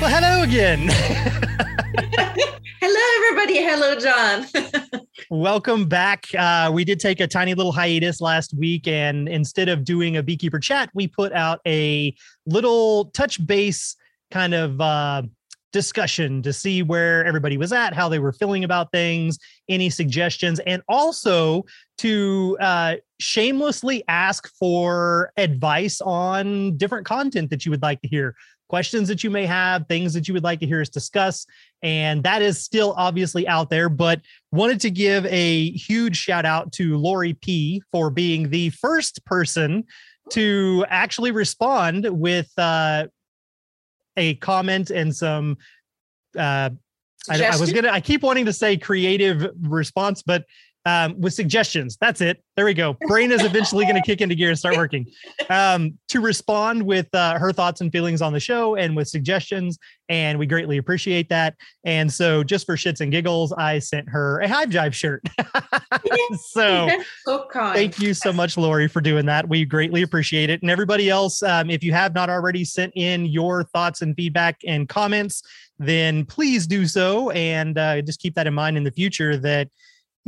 Well, hello again. Hello, everybody. Hello, John. Welcome back. Uh, we did take a tiny little hiatus last week, and instead of doing a beekeeper chat, we put out a little touch base kind of uh, discussion to see where everybody was at, how they were feeling about things, any suggestions, and also to uh, shamelessly ask for advice on different content that you would like to hear questions that you may have, things that you would like to hear us discuss. And that is still obviously out there, but wanted to give a huge shout out to Lori P for being the first person to actually respond with uh, a comment and some. Uh, I, I was gonna. I keep wanting to say creative response, but um, with suggestions. That's it. There we go. Brain is eventually going to kick into gear and start working. Um, to respond with uh, her thoughts and feelings on the show and with suggestions, and we greatly appreciate that. And so, just for shits and giggles, I sent her a Hive Jive shirt. so, so thank you so much, Lori, for doing that. We greatly appreciate it. And everybody else, um, if you have not already sent in your thoughts and feedback and comments, then please do so, and uh, just keep that in mind in the future that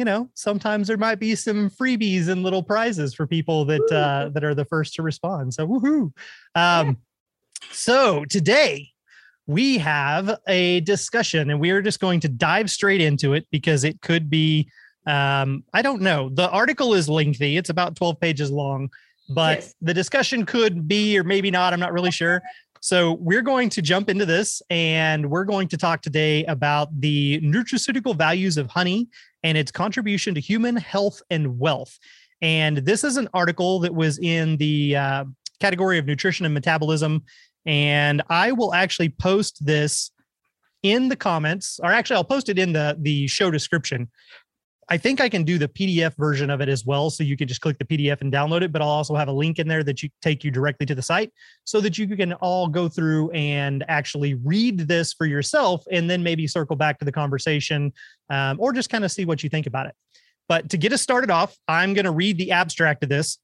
you know, sometimes there might be some freebies and little prizes for people that uh, that are the first to respond. So woohoo! Um. So today we have a discussion, and we are just going to dive straight into it because it could be. Um, I don't know. The article is lengthy; it's about twelve pages long, but yes. the discussion could be, or maybe not. I'm not really sure. So, we're going to jump into this and we're going to talk today about the nutraceutical values of honey and its contribution to human health and wealth. And this is an article that was in the uh, category of nutrition and metabolism. And I will actually post this in the comments, or actually, I'll post it in the, the show description. I think I can do the PDF version of it as well. So you can just click the PDF and download it, but I'll also have a link in there that you take you directly to the site so that you can all go through and actually read this for yourself and then maybe circle back to the conversation um, or just kind of see what you think about it. But to get us started off, I'm going to read the abstract of this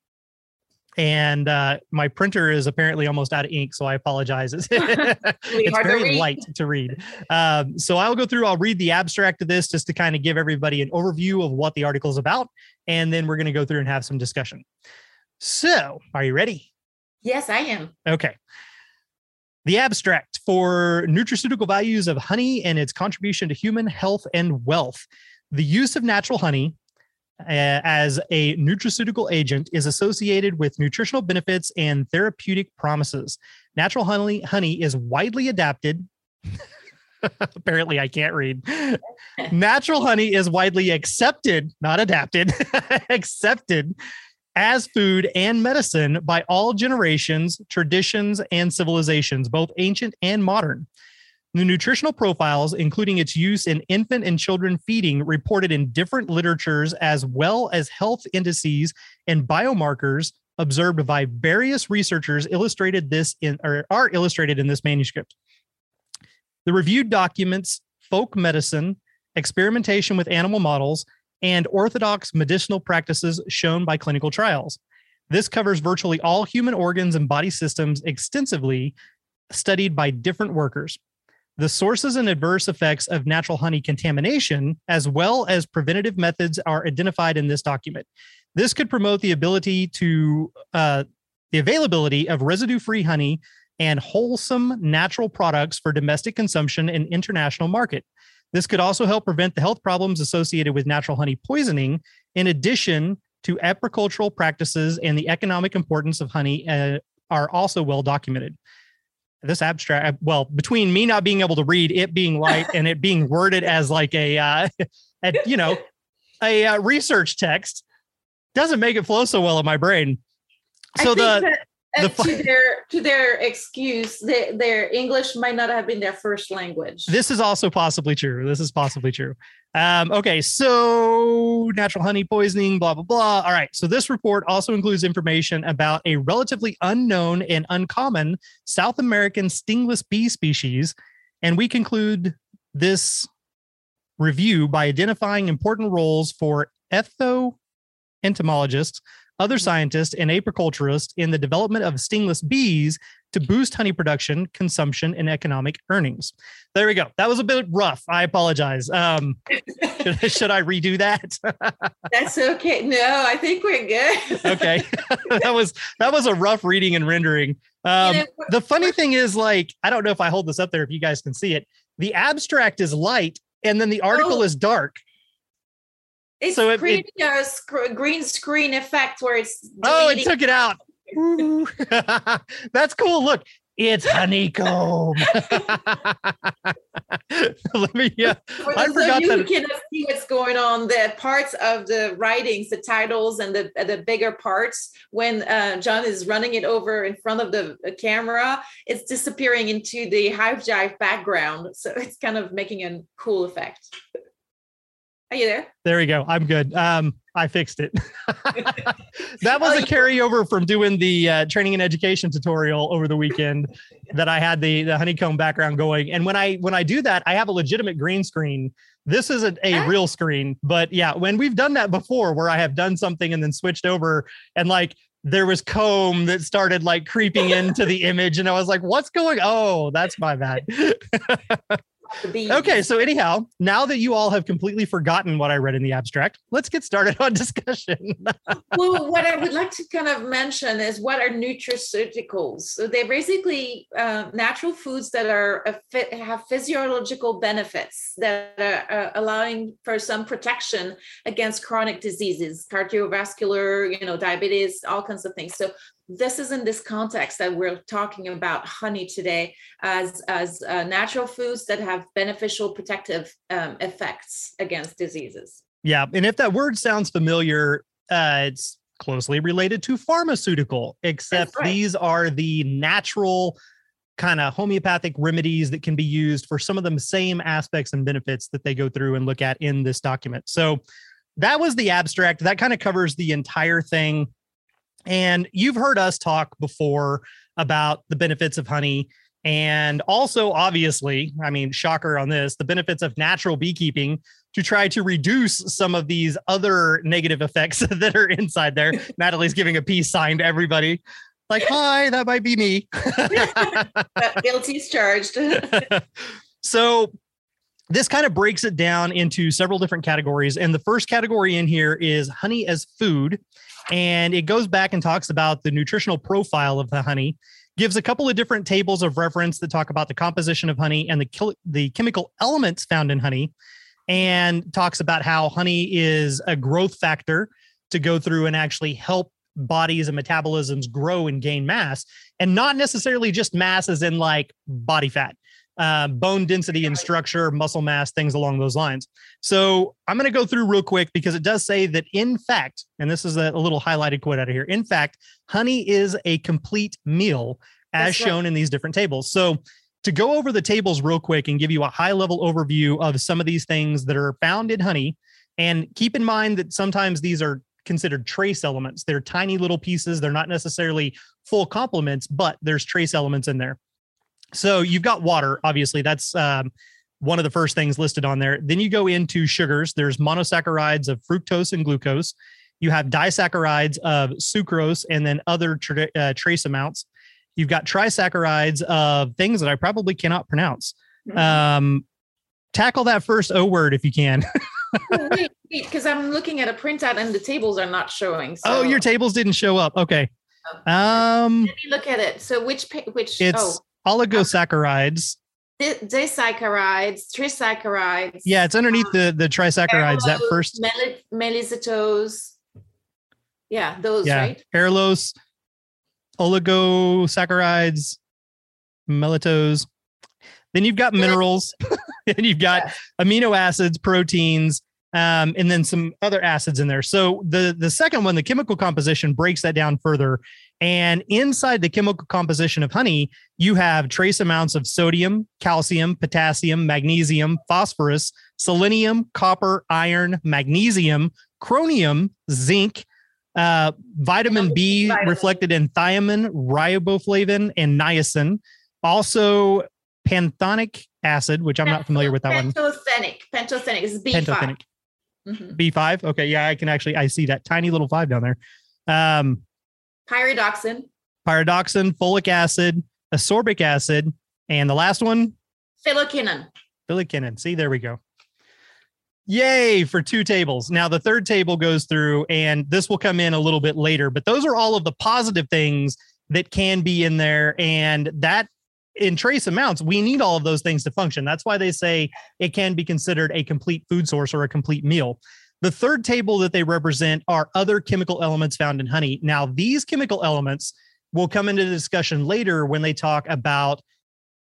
and uh, my printer is apparently almost out of ink, so I apologize. it's, very to light to read. Um, so I'll go through. I'll read the abstract of this just to kind of give everybody an overview of what the article is about, and then we're going to go through and have some discussion. So, are you ready? Yes, I am. Okay. The abstract for nutraceutical values of honey and its contribution to human health and wealth. The use of natural honey Uh, as a nutraceutical agent is associated with nutritional benefits and therapeutic promises. Natural honey, honey is widely adapted. Apparently, I can't read. Natural honey is widely accepted, not adapted, accepted as food and medicine by all generations, traditions, and civilizations, both ancient and modern. The nutritional profiles, including its use in infant and children feeding, reported in different literatures, as well as health indices and biomarkers observed by various researchers, illustrated this in or are illustrated in this manuscript. The reviewed documents folk medicine, experimentation with animal models, and orthodox medicinal practices shown by clinical trials. This covers virtually all human organs and body systems extensively studied by different workers the sources and adverse effects of natural honey contamination, as well as preventative methods, are identified in this document. This could promote the ability to uh, the availability of residue-free honey and wholesome natural products for domestic consumption and international market. This could also help prevent the health problems associated with natural honey poisoning, in addition to agricultural practices and the economic importance of honey uh, are also well documented this abstract uh, well between me not being able to read it being light and it being worded as like a, uh, a you know a uh, research text doesn't make it flow so well in my brain so the And fu- to their to their excuse, they, their English might not have been their first language. This is also possibly true. This is possibly true. Um, okay, so natural honey poisoning, blah, blah, blah. All right, so this report also includes information about a relatively unknown and uncommon South American stingless bee species. And we conclude this review by identifying important roles for etho-entomologists, other scientists, and apiculturists in the development of stingless bees to boost honey production, consumption, and economic earnings. There we go. That was a bit rough. I apologize. Um, should, should I redo that? That's okay. No, I think we're good. okay, that was that was a rough reading and rendering. Um, the funny thing is, like, I don't know if I hold this up there if you guys can see it. The abstract is light, and then the article Oh. is dark. It's so it- it- creating a sc- green screen effect where it's Oh, it took it out. That's cool. Look, it's honeycomb. Let me. Uh, I forgot of you that- cannot see what's going on, the parts of the writings, the titles, and the the bigger parts, when uh, John is running it over in front of the uh, camera, it's disappearing into the Hive Jive background. So it's kind of making a cool effect. Are you there? There we go. I'm good. Um, I fixed it. that was Oh, a carryover from doing the uh, training and education tutorial over the weekend that I had the, the honeycomb background going. And when I when I do that, I have a legitimate green screen. This isn't a Ah. real screen, but yeah, when we've done that before, where I have done something and then switched over and like there was comb that started like creeping into the image, and I was like, "What's going? Oh, that's my bad." The bees. Okay, so anyhow, now that you all have completely forgotten what I read in the abstract, let's get started on discussion. well, what I would like to kind of mention is what are nutraceuticals? So they're basically uh, natural foods that are a phy- have physiological benefits that are uh, allowing for some protection against chronic diseases, cardiovascular, you know, diabetes, all kinds of things. So this is in this context that we're talking about honey today as as uh, natural foods that have beneficial protective um, effects against diseases. yeah, and if that word sounds familiar, uh, it's closely related to pharmaceutical, except right. these are the natural kind of homeopathic remedies that can be used for some of the same aspects and benefits that they go through and look at in this document. So that was the abstract. That kind of covers the entire thing. And you've heard us talk before about the benefits of honey. And also, obviously, I mean, shocker on this, the benefits of natural beekeeping to try to reduce some of these other negative effects that are inside there. Nathalie's giving a peace sign to everybody. Like, hi, that might be me. But guilty is charged. so this kind of breaks it down into several different categories. And the first category in here is honey as food. And it goes back and talks about the nutritional profile of the honey, gives a couple of different tables of reference that talk about the composition of honey and the, the chemical elements found in honey, and talks about how honey is a growth factor to go through and actually help bodies and metabolisms grow and gain mass, and not necessarily just mass as in like body fat uh, bone density and structure, muscle mass, things along those lines. So I'm going to go through real quick because it does say that, in fact, and this is a, a little highlighted quote out of here. In fact, honey is a complete meal as That's right. shown in these different tables. So to go over the tables real quick and give you a high level overview of some of these things that are found in honey, and keep in mind that sometimes these are considered trace elements. They're tiny little pieces. They're not necessarily full complements, but there's trace elements in there. So you've got water, obviously. That's um, one of the first things listed on there. Then you go into sugars. There's monosaccharides of fructose and glucose. You have disaccharides of sucrose and then other tra- uh, trace amounts. You've got trisaccharides of things that I probably cannot pronounce. Um, tackle that first O word if you can. Oh, wait, wait, because I'm looking at a printout and the tables are not showing. So oh, your tables didn't show up. Okay. Um, Let me look at it. So which which it's oh oligosaccharides. disaccharides, trisaccharides. Yeah, it's underneath the the trisaccharides. That first melezitose. Yeah, those right? yeah, right. erlose, oligosaccharides, melitose. Then you've got minerals, and you've got Yes. amino acids, proteins, um, and then some other acids in there. So the the second one, the chemical composition, breaks that down further And inside the chemical composition of honey, you have trace amounts of sodium, calcium, potassium, magnesium, phosphorus, selenium, copper, iron, magnesium, chromium, zinc, uh, vitamin B Vitamin. reflected in thiamine, riboflavin, and niacin. Also, pantothenic acid, which I'm not familiar with that one. Pantothenic. Pantothenic is B5. Pantothenic. Mhm. B5. Okay. Yeah, I can actually, I see that tiny little five down there. Um, Pyridoxin. pyridoxine, folic acid, ascorbic acid, and the last one, Phylloquinone. Phylloquinone. See, there we go. Yay for two tables. Now the third table goes through, and this will come in a little bit later, but those are all of the positive things that can be in there. And that in trace amounts, we need all of those things to function. That's why they say it can be considered a complete food source or a complete meal. The third table that they represent are other chemical elements found in honey. Now, these chemical elements will come into the discussion later when they talk about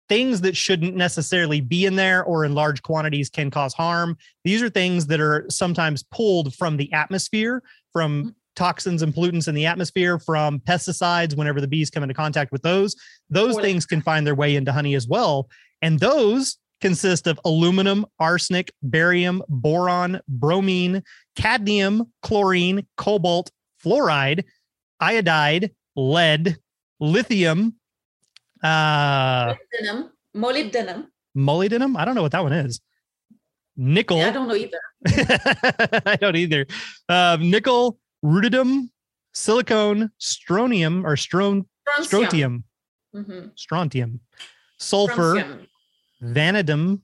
things that shouldn't necessarily be in there or in large quantities can cause harm. These are things that are sometimes pulled from the atmosphere, from mm. toxins and pollutants in the atmosphere, from pesticides whenever the bees come into contact with those. Those things can find their way into honey as well. And those consist of aluminum, arsenic, barium, boron, bromine, cadmium, chlorine, cobalt, fluoride, iodide, lead, lithium, uh, molybdenum. Molybdenum. molybdenum. I don't know what that one is. Nickel. I don't know either. I don't either. Um, nickel, rubidium, silicone, strontium or stron- strontium, Mhm. strontium, sulfur, Strontium. Vanadium,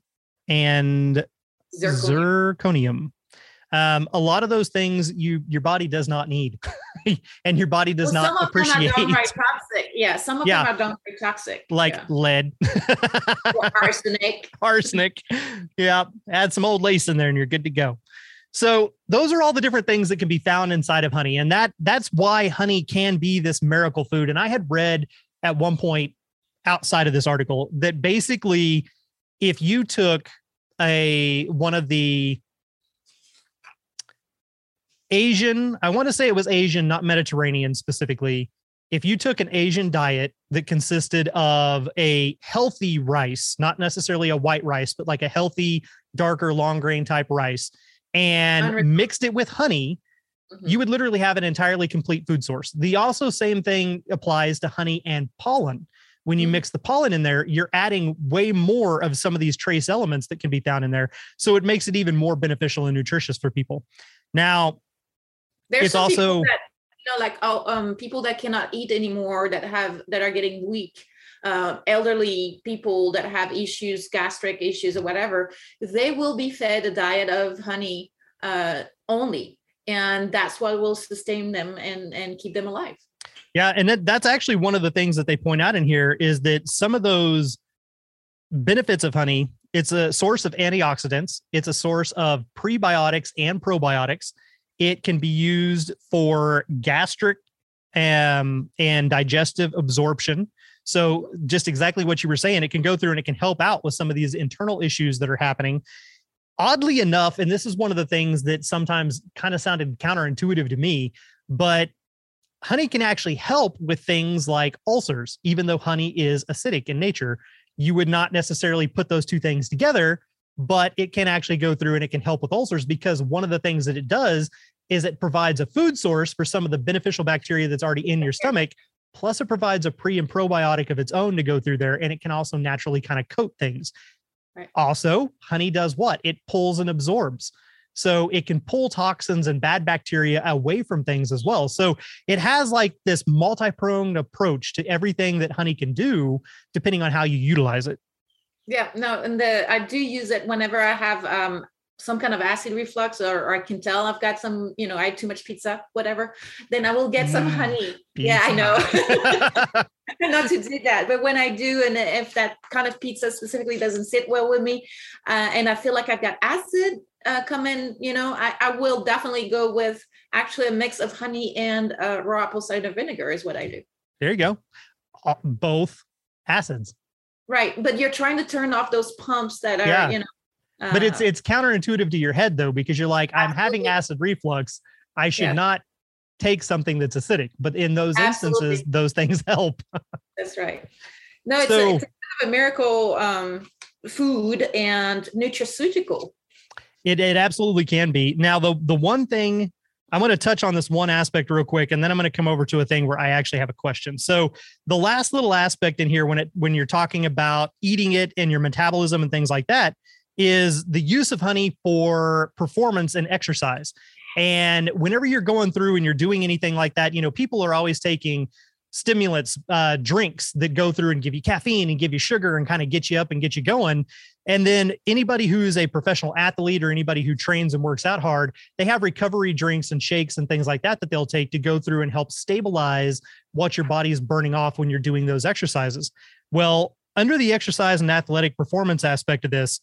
and Zirconium. zirconium. Um, a lot of those things you your body does not need, and your body does Well, not some of them appreciate. are toxic. Yeah, some of Yeah. them are downright toxic. Like yeah. lead, arsenic. arsenic. Yeah, add some old lace in there and you're good to go. So those are all the different things that can be found inside of honey, and that that's why honey can be this miracle food. And I had read at one point outside of this article that basically, if you took a one of the Asian, I want to say it was Asian, not Mediterranean specifically. If you took an Asian diet that consisted of a healthy rice, not necessarily a white rice, but like a healthy, darker, long grain type rice, and Unre- mixed it with honey, Mhm. you would literally have an entirely complete food source. The also same thing applies to honey and pollen. When you Mhm. mix the pollen in there, you're adding way more of some of these trace elements that can be found in there. So it makes it even more beneficial and nutritious for people. Now, There's It's also- that, you know, like oh, um, people that cannot eat anymore, that have that are getting weak, uh, elderly people that have issues, gastric issues or whatever. They will be fed a diet of honey uh, only, and that's what will sustain them and and keep them alive. Yeah, and that, that's actually one of the things that they point out in here is that some of those benefits of honey, it's a source of antioxidants, it's a source of prebiotics and probiotics. It can be used for gastric um, and digestive absorption. So, just exactly what you were saying, it can go through and it can help out with some of these internal issues that are happening. Oddly enough, and this is one of the things that sometimes kind of sounded counterintuitive to me, but honey can actually help with things like ulcers, even though honey is acidic in nature. You would not necessarily put those two things together, but it can actually go through and it can help with ulcers because one of the things that it does is it provides a food source for some of the beneficial bacteria that's already in your stomach. Plus, it provides a pre and probiotic of its own to go through there, and it can also naturally kind of coat things. Right. Also, honey does what? It pulls and absorbs. So it can pull toxins and bad bacteria away from things as well. So it has like this multi-pronged approach to everything that honey can do, depending on how you utilize it. Yeah, no, and the I do use it whenever I have um some kind of acid reflux or, or I can tell I've got some, you know, I had too much pizza, whatever, then I will get some Mm, honey. Yeah, I know. know. Not to do that, but when I do, and if that kind of pizza specifically doesn't sit well with me, uh, and I feel like I've got acid uh, come in, you know, I, I will definitely go with actually a mix of honey and uh, raw apple cider vinegar is what I do. there you go. Uh, Both acids. Right, but you're trying to turn off those pumps that are, Yeah. you know. But it's uh, it's counterintuitive to your head though, because you're like, I'm having acid reflux. I should Yeah. not take something that's acidic. But in those Absolutely. instances, those things help. That's right. No, it's, So- a, it's kind of a miracle um, food and nutraceutical. It it absolutely can be. Now the the one thing I'm going to touch on this one aspect real quick, and then I'm going to come over to a thing where I actually have a question. So the last little aspect in here, when it when you're talking about eating it and your metabolism and things like that, is the use of honey for performance and exercise. And whenever you're going through and you're doing anything like that, you know, people are always taking stimulants, uh, drinks that go through and give you caffeine and give you sugar and kind of get you up and get you going. And then anybody who's a professional athlete or anybody who trains and works out hard, they have recovery drinks and shakes and things like that that they'll take to go through and help stabilize what your body is burning off when you're doing those exercises. Well, under the exercise and athletic performance aspect of this,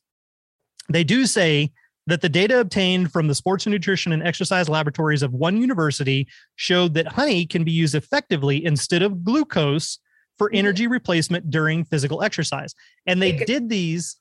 they do say that the data obtained from the sports and nutrition and exercise laboratories of one university showed that honey can be used effectively instead of glucose for Mhm. energy replacement during physical exercise. And they did these.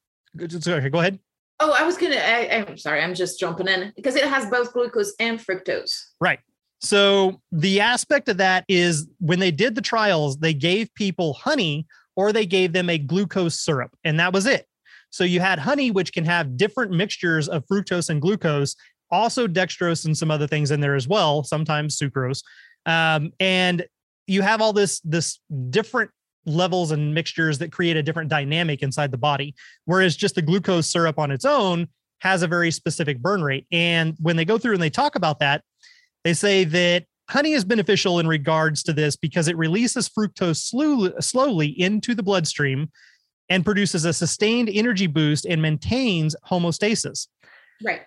Sorry, go ahead. Oh, I was gonna. I, I'm sorry. I'm just jumping in because it has both glucose and fructose. Right. So the aspect of that is when they did the trials, they gave people honey or they gave them a glucose syrup, and that was it. So you had honey, which can have different mixtures of fructose and glucose, also dextrose and some other things in there as well, sometimes sucrose. Um, and you have all this this different levels and mixtures that create a different dynamic inside the body. Whereas just the glucose syrup on its own has a very specific burn rate. And when they go through and they talk about that, they say that honey is beneficial in regards to this because it releases fructose slowly into the bloodstream and produces a sustained energy boost and maintains homeostasis. Right.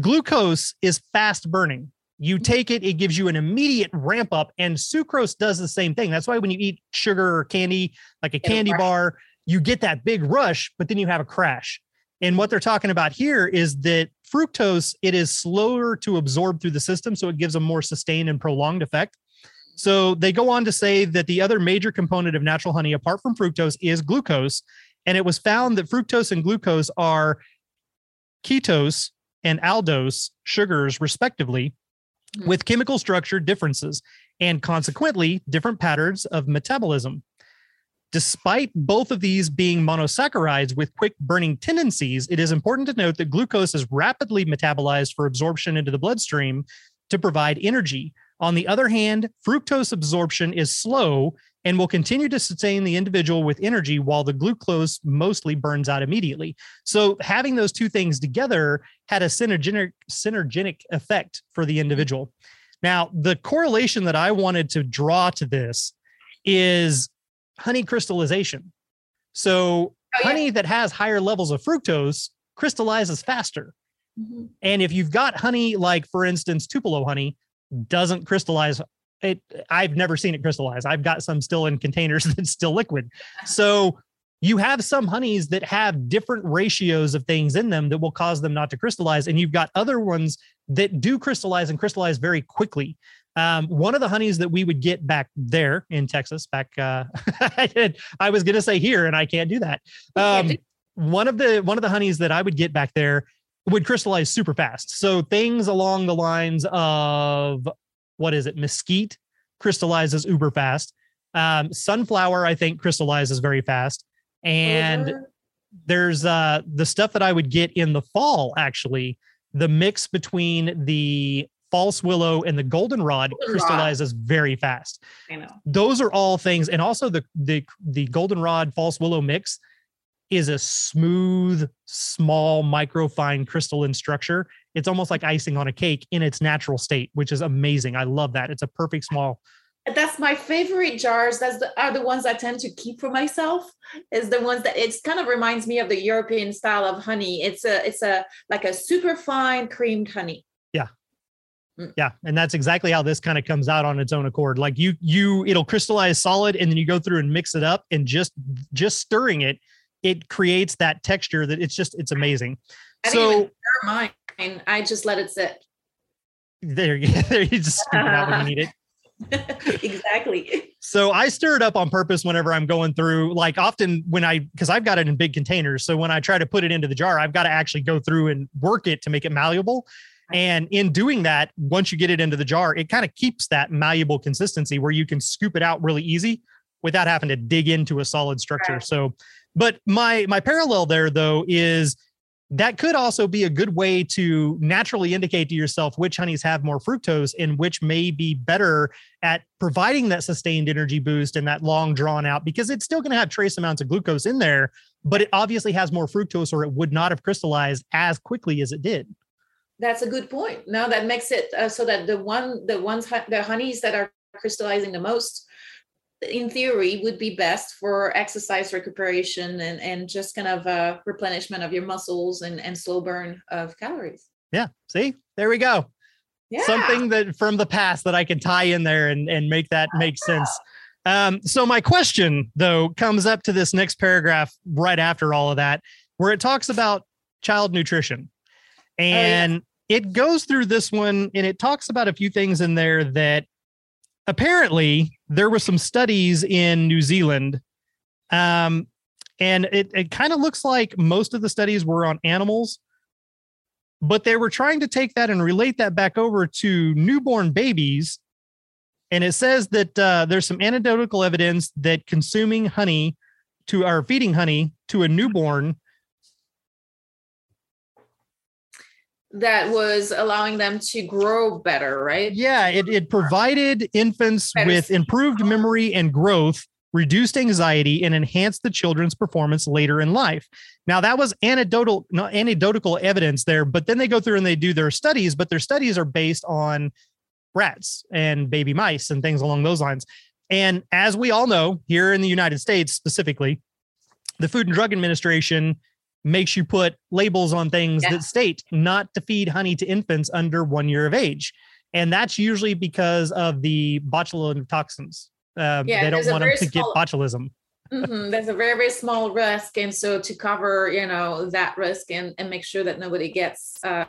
Glucose is fast burning. You take it, it gives you an immediate ramp up, and sucrose does the same thing. That's why when you eat sugar or candy, like a candy bar, you get that big rush, but then you have a crash. And what they're talking about here is that fructose, it is slower to absorb through the system, so it gives a more sustained and prolonged effect. So they go on to say that the other major component of natural honey, apart from fructose, is glucose. And it was found that fructose and glucose are ketose and aldose sugars, respectively, Mhm. with chemical structure differences and consequently different patterns of metabolism. Despite both of these being monosaccharides with quick burning tendencies, it is important to note that glucose is rapidly metabolized for absorption into the bloodstream to provide energy. On the other hand, fructose absorption is slow and will continue to sustain the individual with energy while the glucose mostly burns out immediately. So, having those two things together had a synergenic, synergenic effect for the individual. Now, the correlation that I wanted to draw to this is honey crystallization. So, Oh, yeah. honey that has higher levels of fructose crystallizes faster. Mhm. And if you've got honey, like for instance, Tupelo honey, doesn't crystallize. It I've never seen it crystallize. I've got some still in containers that's still liquid. So you have some honeys that have different ratios of things in them that will cause them not to crystallize. And you've got other ones that do crystallize and crystallize very quickly. Um, one of the honeys that we would get back there in Texas, back uh, I was gonna say here, and I can't do that. Um, one of the one of the honeys that I would get back there would crystallize super fast. So things along the lines of what is it? Mesquite crystallizes uber fast. Um, sunflower, I think, crystallizes very fast. And there's uh the stuff that I would get in the fall, actually, the mix between the false willow and the goldenrod Goldenrod. crystallizes very fast I know. those are all things and also the the the goldenrod false willow mix is a smooth small microfine crystalline structure it's almost like icing on a cake in its natural state which is amazing i love that it's a perfect small That's my favorite jars. That's the are the ones I tend to keep for myself. Is the ones that it's kind of reminds me of the European style of honey. It's a it's a like a super fine creamed honey. yeah mm. yeah, and that's exactly how this kind of comes out on its own accord like you you it'll crystallize solid and then you go through and mix it up and just just stirring it it creates that texture that it's just it's amazing I so mine. I just let it sit. there you there you just scoop it out when you need it exactly. So I stir it up on purpose whenever I'm going through, like often when I, because I've got it in big containers. So when I try to put it into the jar, I've got to actually go through and work it to make it malleable. And in doing that, once you get it into the jar, it kind of keeps that malleable consistency where you can scoop it out really easy without having to dig into a solid structure. Right. So, but my my parallel there though is that could also be a good way to naturally indicate to yourself which honeys have more fructose and which may be better at providing that sustained energy boost and that long drawn out because it's still going to have trace amounts of glucose in there but it obviously has more fructose or it would not have crystallized as quickly as it did. That's a good point. Now that makes it uh, so that the one the ones the honeys that are crystallizing the most in theory would be best for exercise recuperation and, and just kind of a replenishment of your muscles and, and slow burn of calories. Yeah. See, there we go. Yeah. Something that from the past that I can tie in there and, and make that make sense. Um, so my question though comes up to this next paragraph right after all of that, where it talks about child nutrition. And oh, yeah. it goes through this one and it talks about a few things in there that apparently there were some studies in New Zealand. Um, and it, it kind of looks like most of the studies were on animals, but they were trying to take that and relate that back over to newborn babies. And it says that uh, there's some anecdotal evidence that consuming honey to or feeding honey to a newborn that was allowing them to grow better, right? Yeah, it, it provided infants better. with improved memory and growth, reduced anxiety, and enhanced the children's performance later in life. Now, that was anecdotal, not anecdotal evidence there, but then they go through and they do their studies, but their studies are based on rats and baby mice and things along those lines. And as we all know, here in the United States specifically, the Food and Drug Administration makes you put labels on things yeah. that state not to feed honey to infants under one year of age. And that's usually because of the botulinum toxins. Uh, yeah, they don't want them to small, get botulism. Mm-hmm, there's a very, very small risk. And so to cover, you know, that risk and, and make sure that nobody gets uh,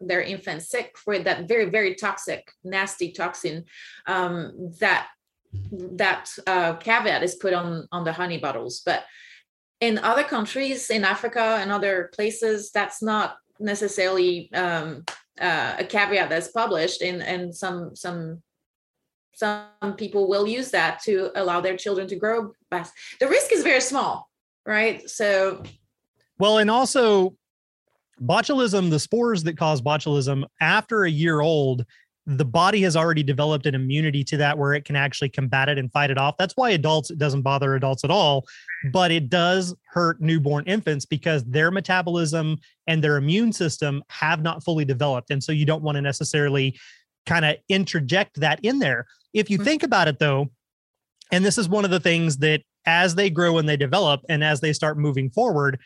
their infant sick with that very, very toxic, nasty toxin, um, that that uh, caveat is put on on the honey bottles. But in other countries in africa and other places that's not necessarily um, uh, a caveat that's published and and some some some people will use that to allow their children to grow fast the risk is very small right? So well and also botulism the spores that cause botulism after a year old the body has already developed an immunity to that where it can actually combat it and fight it off. That's why adults, it doesn't bother adults at all, but it does hurt newborn infants because their metabolism and their immune system have not fully developed. And so you don't want to necessarily kind of interject that in there. If you mm-hmm. think about it though, and this is one of the things that as they grow and they develop and as they start moving forward,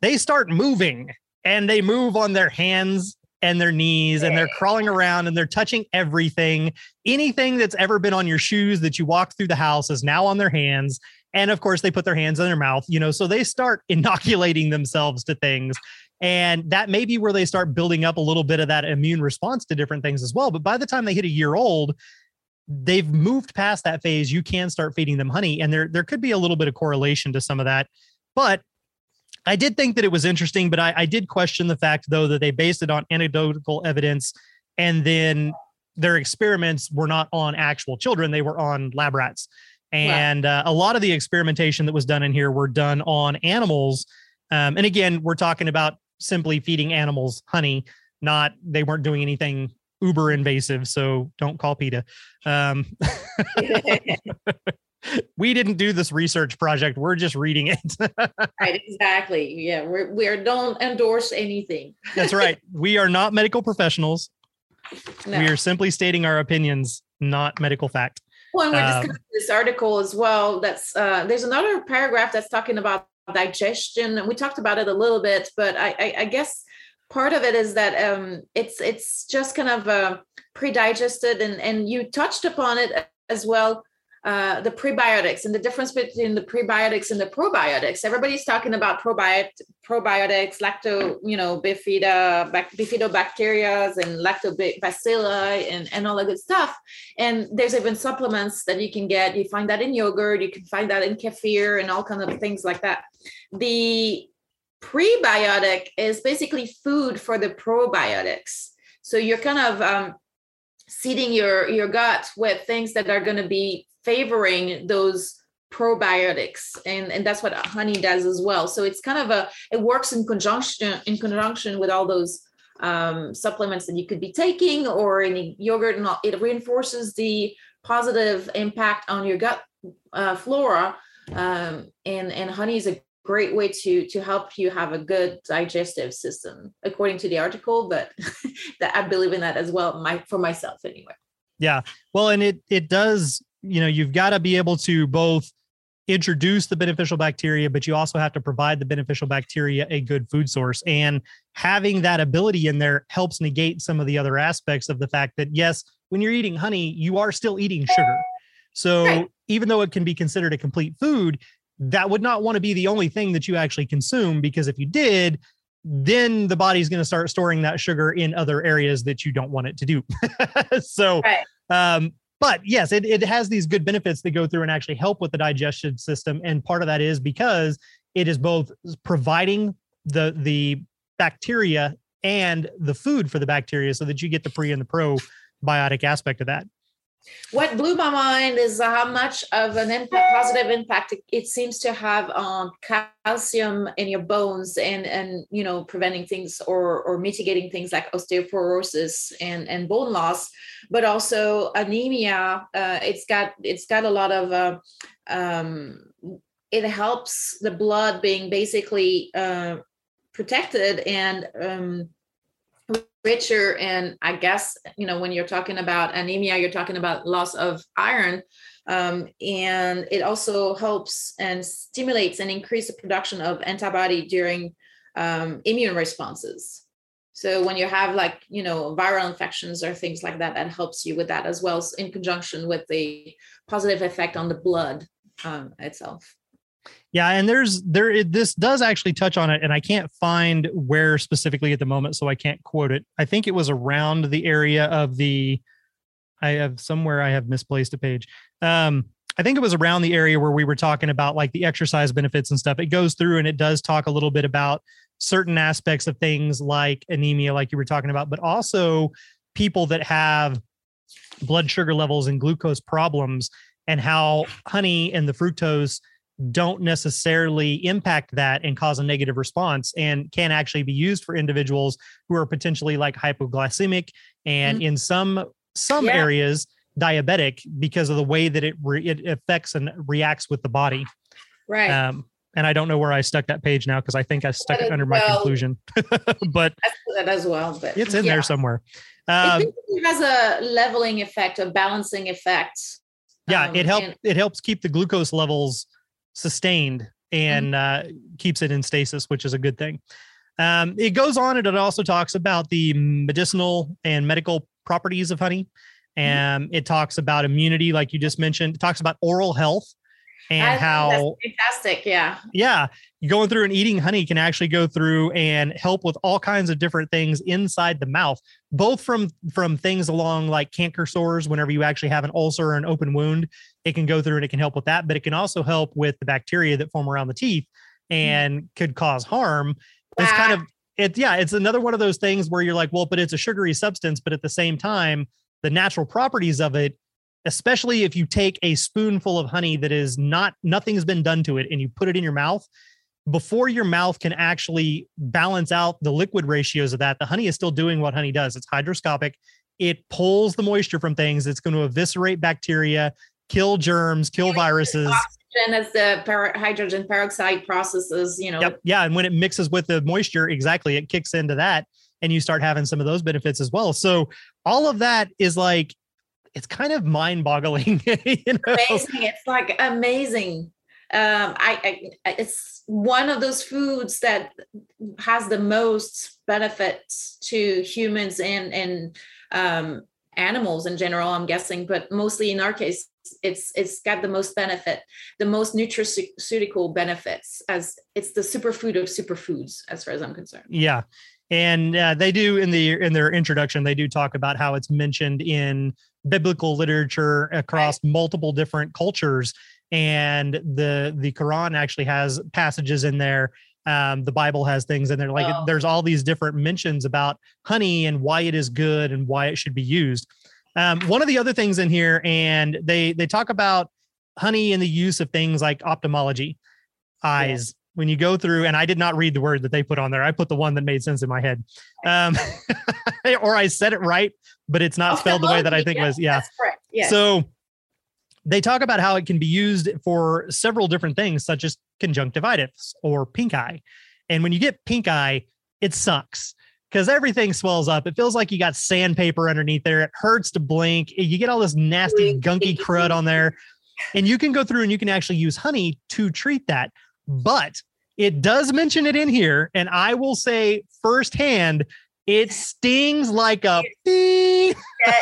they start moving and they move on their hands and their knees and they're crawling around and they're touching everything. Anything that's ever been on your shoes that you walk through the house is now on their hands. And of course, they put their hands in their mouth, you know, so they start inoculating themselves to things. And that may be where they start building up a little bit of that immune response to different things as well. But by the time they hit a year old, they've moved past that phase. You can start feeding them honey. And there, there could be a little bit of correlation to some of that. But I did think that it was interesting, but I, I did question the fact, though, that they based it on anecdotal evidence and then their experiments were not on actual children, they were on lab rats. And wow. uh, a lot of the experimentation that was done in here were done on animals. Um, and again, we're talking about simply feeding animals honey, not they weren't doing anything uber invasive. So don't call PETA. Um, we didn't do this research project. We're just reading it. right, exactly. Yeah, we're we don't endorse anything. That's right. We are not medical professionals. No. We are simply stating our opinions, not medical fact. Well, and we're um, discussing this article as well. That's uh, there's another paragraph that's talking about digestion, and we talked about it a little bit, but I, I, I guess part of it is that um, it's it's just kind of uh, pre-digested, and and you touched upon it as well uh, the prebiotics and the difference between the prebiotics and the probiotics. Everybody's talking about probiot- probiotics, lacto, you know, bifida, bifidobacteria and lactobacilli and, and all that good stuff. And there's even supplements that you can get. You find that in yogurt, you can find that in kefir and all kinds of things like that. The prebiotic is basically food for the probiotics. So you're kind of um, seeding your your gut with things that are going to be favoring those probiotics and and that's what honey does as well. So it's kind of a it works in conjunction in conjunction with all those um, supplements that you could be taking or any yogurt and all, it reinforces the positive impact on your gut uh, flora um, and and honey is a great way to to help you have a good digestive system according to the article but that i believe in that as well my for myself anyway. Yeah. Well and it it does you know you've got to be able to both introduce the beneficial bacteria but you also have to provide the beneficial bacteria a good food source and having that ability in there helps negate some of the other aspects of the fact that yes when you're eating honey you are still eating sugar so right. even though it can be considered a complete food that would not want to be the only thing that you actually consume because if you did then the body's going to start storing that sugar in other areas that you don't want it to do so right. um, but yes it, it has these good benefits that go through and actually help with the digestion system. And part of that is because it is both providing the the bacteria and the food for the bacteria so that you get the pre and the probiotic aspect of that what blew my mind is how much of an impact, positive impact it, seems to have on calcium in your bones and and you know preventing things or or mitigating things like osteoporosis and and bone loss but also anemia uh, it's got it's got a lot of uh, um, it helps the blood being basically uh, protected and um, richer and i guess you know when you're talking about anemia you're talking about loss of iron um, and it also helps and stimulates and increase the production of antibody during um, immune responses. So when you have like you know viral infections or things like that that helps you with that as well in conjunction with the positive effect on the blood um, itself yeah, and there's there this does actually touch on it, and I can't find where specifically at the moment, so I can't quote it. I think it was around the area of the. I have somewhere I have misplaced a page. Um, I think it was around the area where we were talking about like the exercise benefits and stuff. It goes through and it does talk a little bit about certain aspects of things like anemia, like you were talking about, but also people that have blood sugar levels and glucose problems and how honey and the fructose don't necessarily impact that and cause a negative response and can actually be used for individuals who are potentially like hypoglycemic and mm-hmm. in some some yeah. areas diabetic because of the way that it re- it affects and reacts with the body right um, and I don't know where I stuck that page now because I think I stuck it under well, my conclusion. but that as well. But it's in yeah. there somewhere. Um, it has a leveling effect, a balancing effect. Yeah, um, it helps. It helps keep the glucose levels sustained and mm-hmm. uh, keeps it in stasis, which is a good thing. Um, it goes on and it also talks about the medicinal and medical properties of honey. And mm-hmm. it talks about immunity, like you just mentioned. It talks about oral health and how fantastic. Yeah. Yeah. Going through and eating honey can actually go through and help with all kinds of different things inside the mouth, both from from things along like canker sores, whenever you actually have an ulcer or an open wound, it can go through and it can help with that, but it can also help with the bacteria that form around the teeth mm. and mm. could cause harm. It's kind of it, yeah, it's another one of those things where you're like, well, but it's a sugary substance, but at the same time, the natural properties of it especially if you take a spoonful of honey that is not nothing's been done to it and you put it in your mouth before your mouth can actually balance out the liquid ratios of that the honey is still doing what honey does it's hygroscopic it pulls the moisture from things it's going to eviscerate bacteria kill germs kill viruses oxygen as the hydrogen peroxide processes you know yep. yeah and when it mixes with the moisture exactly it kicks into that and you start having some of those benefits as well so all of that is like it's kind of mind boggling. you know? Amazing. It's like amazing. Um, I, I, it's one of those foods that has the most benefits to humans and and um, animals in general. I'm guessing, but mostly in our case, it's it's got the most benefit, the most nutraceutical benefits, as it's the superfood of superfoods, as far as I'm concerned. Yeah, and uh, they do in the in their introduction, they do talk about how it's mentioned in biblical literature across right. multiple different cultures and the the quran actually has passages in there Um, the Bible has things in there. Like Oh. there's all these different mentions about honey and why it is good and why it should be used. Um, one of the other things in here, and they they talk about honey and the use of things like ophthalmology, eyes. When you go through, and I did not read the word that they put on there. I put the one that made sense in my head, um, or I said it right, but it's not spelled the way that I think it was. Yeah. Yes. So they talk about how it can be used for several different things, such as conjunctivitis or pink eye. And when you get pink eye, it sucks because everything swells up. It feels like you got sandpaper underneath there. It hurts to blink. You get all this nasty, gunky crud on there. And you can go through and you can actually use honey to treat that. But it does mention it in here. And I will say firsthand, it stings like a bee. yeah,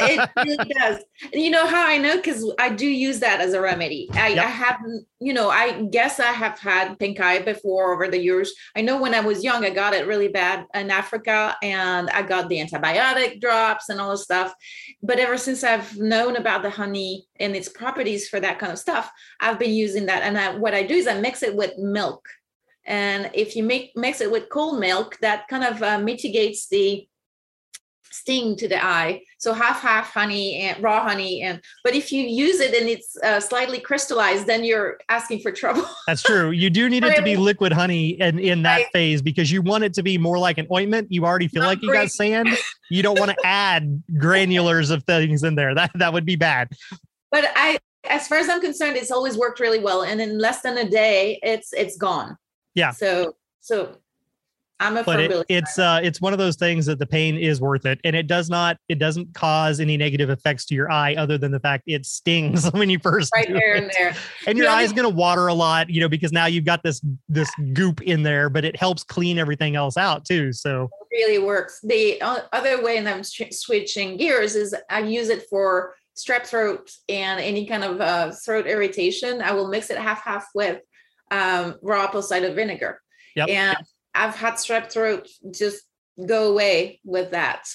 it really does. And you know how I know? Because I do use that as a remedy. I, Yep. I haven't, you know, I guess I have had pink eye before over the years. I know when I was young, I got it really bad in Africa and I got the antibiotic drops and all this stuff. But ever since I've known about the honey and its properties for that kind of stuff, I've been using that. And I, what I do is I mix it with milk. And if you make mix it with cold milk, that kind of uh, mitigates the sting to the eye. So half half honey and raw honey, and but if you use it and it's uh, slightly crystallized, then you're asking for trouble. That's true. You do need it to be liquid honey and in that Right. phase because you want it to be more like an ointment. You already feel Not like you got sand. You don't want to add granulars of things in there. That that would be bad. but I, as far as I'm concerned, it's always worked really well, and in less than a day, it's it's gone. Yeah. So so I'm a But it, it's uh it's one of those things that the pain is worth it. And it does not it doesn't cause any negative effects to your eye other than the fact it stings when you first right there it. and there. And your Yeah, eye's I- gonna water a lot, you know, because now you've got this this goop in there, but it helps clean everything else out too. So really works. The other way, and I'm switching gears, is I use it for strep throat and any kind of uh, throat irritation. I will mix it half half with um, raw apple cider vinegar. Yep. And I've had strep throat just go away with that.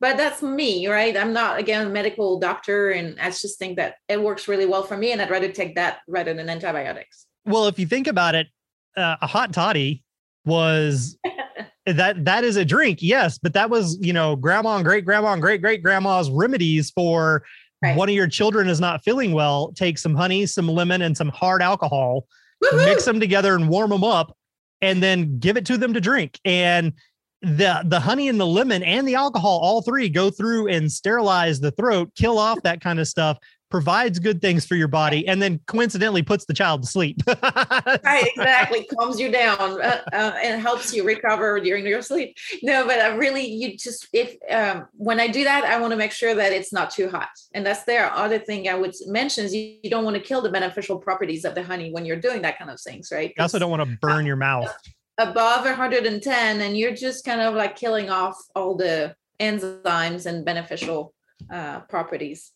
But that's me, right? I'm not again a medical doctor, and I just think that it works really well for me, and I'd rather take that rather than antibiotics. Well, if you think about it, uh, a hot toddy was that that is a drink, yes, but that was you know grandma and great grandma and great great grandma's remedies for Right. one of your children is not feeling well. Take some honey, some lemon, and some hard alcohol, Woohoo! mix them together and warm them up, and then give it to them to drink. And the the honey and the lemon and the alcohol, all three go through and sterilize the throat, kill off that kind of stuff, provides good things for your body, and then coincidentally puts the child to sleep. right exactly calms you down uh, uh, and helps you recover during your sleep no but I really you just if um, when i do that i want to make sure that it's not too hot and that's the other thing i would mention is you, you don't want to kill the beneficial properties of the honey when you're doing that kind of things right You also don't want to burn your mouth. above 110 and you're just kind of like killing off all the enzymes and beneficial uh, properties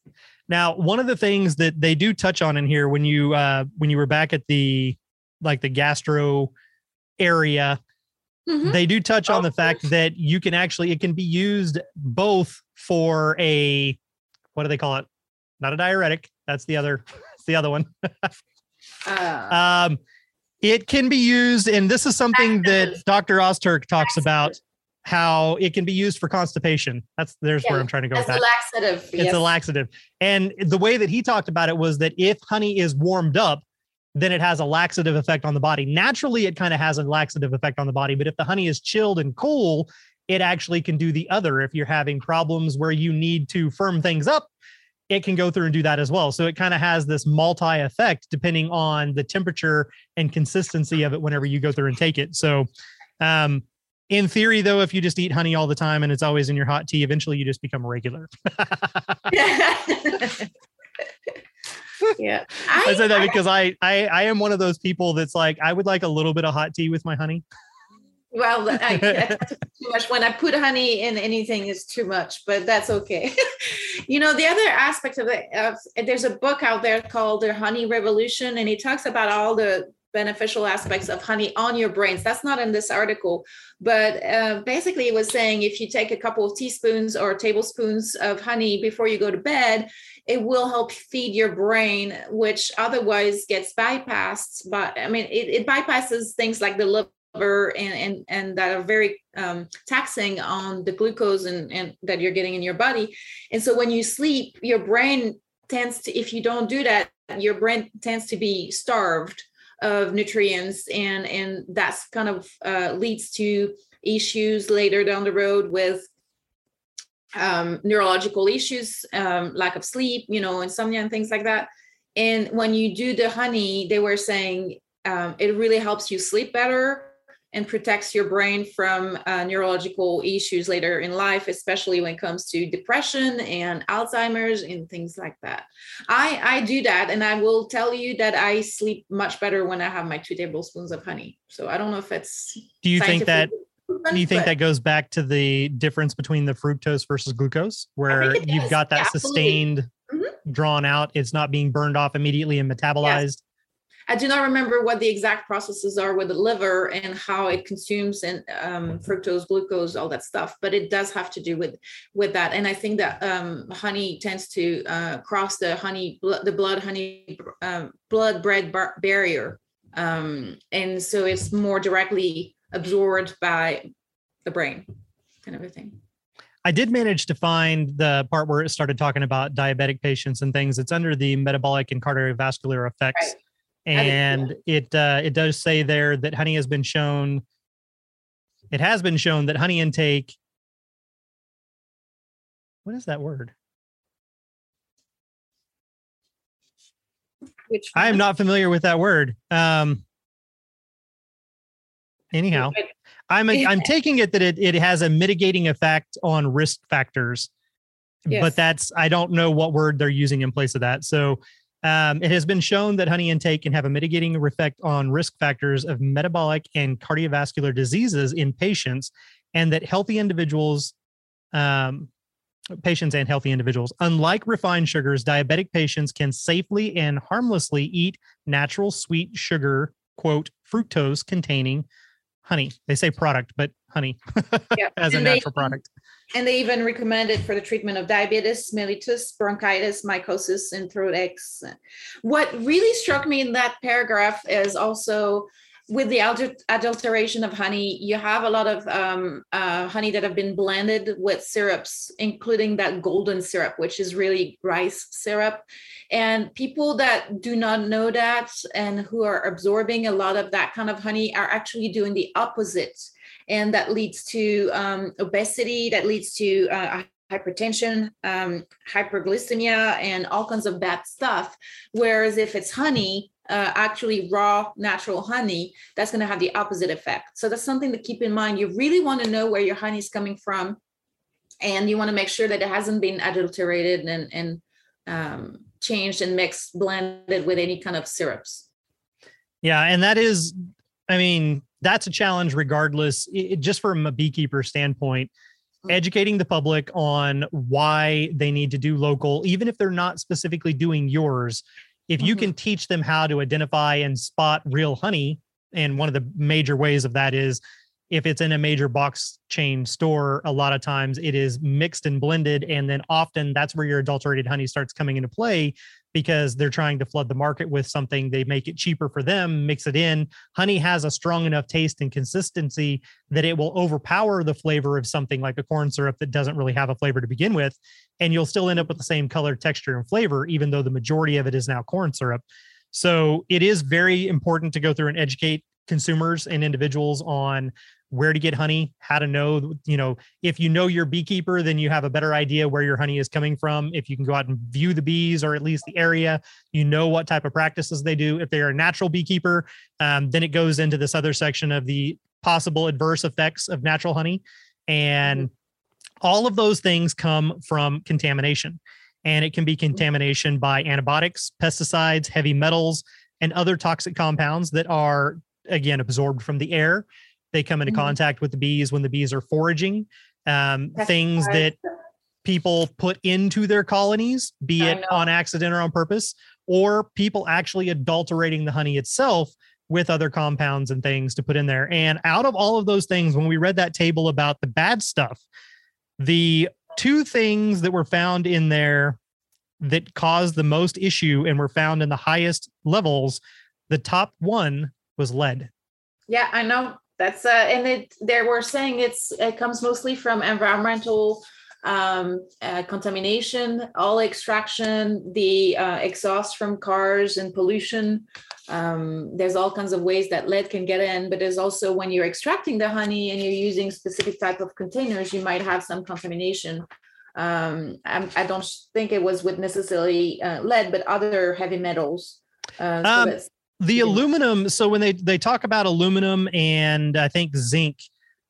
Now, one of the things that they do touch on in here when you uh when you were back at the like the gastro area, Mhm. they do touch on Oh. the fact that you can actually it can be used both for a what do they call it? Not a diuretic. That's the other it's the other one. uh, Um it can be used and this is something that Dr. Ozturk talks about how it can be used for constipation. That's there's where I'm trying to go as with a that. laxative It's yes. a laxative. And the way that he talked about it was that if honey is warmed up, then it has a laxative effect on the body. Naturally, it kind of has a laxative effect on the body, but if the honey is chilled and cool, it actually can do the other. If you're having problems where you need to firm things up, it can go through and do that as well. So it kind of has this multi effect depending on the temperature and consistency of it whenever you go through and take it. So, um, in theory, though, if you just eat honey all the time and it's always in your hot tea, eventually you just become regular. yeah. I said that because I, I I am one of those people that's like I would like a little bit of hot tea with my honey. well, I, that's too much. When I put honey in anything is too much, but that's okay. you know, the other aspect of it, of, there's a book out there called The Honey Revolution, and he talks about all the beneficial aspects of honey on your brains. That's not in this article, but uh, basically, it was saying if you take a couple of teaspoons or tablespoons of honey before you go to bed, it will help feed your brain, which otherwise gets bypassed. But I mean, it, it bypasses things like the liver and and, and that are very um, taxing on the glucose and, and that you're getting in your body and so when you sleep your brain tends to if you don't do that your brain tends to be starved of nutrients and and that's kind of uh, leads to issues later down the road with um, neurological issues um, lack of sleep you know insomnia and things like that. And when you do the honey they were saying um, it really helps you sleep better and protects your brain from uh, neurological issues later in life, especially when it comes to depression and Alzheimer's and things like that. I I do that, and I will tell you that I sleep much better when I have my two tablespoons of honey. So I don't know if it's. Do you think that? Do you think that goes back to the difference between the fructose versus glucose, where you've got that yeah, sustained, mm-hmm. drawn out, it's not being burned off immediately and metabolized? Yes I do not remember what the exact processes are with the liver and how it consumes and um, fructose, glucose, all that stuff. But it does have to do with with that. And I think that um, honey tends to uh, cross the honey, the blood honey, um, blood bread bar- barrier, um, and so it's more directly absorbed by the brain, kind of a thing. I did manage to find the part where it started talking about diabetic patients and things. It's under the metabolic and cardiovascular effects. Right and it uh, it does say there that honey has been shown. It has been shown that honey intake. What is that word? Which I am not familiar with that word. Um, anyhow, I'm a, I'm taking it that it, it has a mitigating effect on risk factors, yes. but that's I don't know what word they're using in place of that. So um, it has been shown that honey intake can have a mitigating effect on risk factors of metabolic and cardiovascular diseases in patients, and that healthy individuals, um, patients and healthy individuals, unlike refined sugars, diabetic patients can safely and harmlessly eat natural sweet sugar, quote, fructose containing honey. They say product, but honey yeah. as and a natural they, product. And they even recommend it for the treatment of diabetes, mellitus, bronchitis, mycosis, and throat aches. What really struck me in that paragraph is also with the adulteration of honey, you have a lot of um, uh, honey that have been blended with syrups, including that golden syrup, which is really rice syrup. And people that do not know that and who are absorbing a lot of that kind of honey are actually doing the opposite and that leads to um, obesity, that leads to uh, hypertension, um, hyperglycemia, and all kinds of bad stuff. Whereas if it's honey, uh, actually raw natural honey, that's going to have the opposite effect. So that's something to keep in mind. You really want to know where your honey is coming from, and you want to make sure that it hasn't been adulterated and and um, changed and mixed, blended with any kind of syrups. Yeah, and that is, I mean, that's a challenge regardless it, just from a beekeeper standpoint mm. educating the public on why they need to do local even if they're not specifically doing yours if you mm-hmm. can teach them how to identify and spot real honey and one of the major ways of that is if it's in a major box chain store a lot of times it is mixed and blended and then often that's where your adulterated honey starts coming into play because they're trying to flood the market with something. They make it cheaper for them, mix it in. Honey has a strong enough taste and consistency that it will overpower the flavor of something like a corn syrup that doesn't really have a flavor to begin with. And you'll still end up with the same color, texture, and flavor, even though the majority of it is now corn syrup. So it is very important to go through and educate consumers and individuals on where to get honey, how to know, you know, if you know your beekeeper, then you have a better idea where your honey is coming from. If you can go out and view the bees or at least the area, you know what type of practices they do. If they are a natural beekeeper, um, then it goes into this other section of the possible adverse effects of natural honey. And mm-hmm. all of those things come from contamination. And it can be mm-hmm. contamination by antibiotics, pesticides, heavy metals, and other toxic compounds that are, again, absorbed from the air they come into mm-hmm. contact with the bees when the bees are foraging. Um, things that people put into their colonies, be it on accident or on purpose, or people actually adulterating the honey itself with other compounds and things to put in there. And out of all of those things, when we read that table about the bad stuff, the two things that were found in there that caused the most issue and were found in the highest levels, the top one was lead. Yeah, I know. That's uh, and it they were saying it's it comes mostly from environmental um, uh, contamination, all extraction, the uh, exhaust from cars and pollution. Um, there's all kinds of ways that lead can get in, but there's also when you're extracting the honey and you're using specific type of containers, you might have some contamination. Um, I, I don't think it was with necessarily uh, lead, but other heavy metals. Uh, so Um, the Yeah. aluminum so when they they talk about aluminum and i think zinc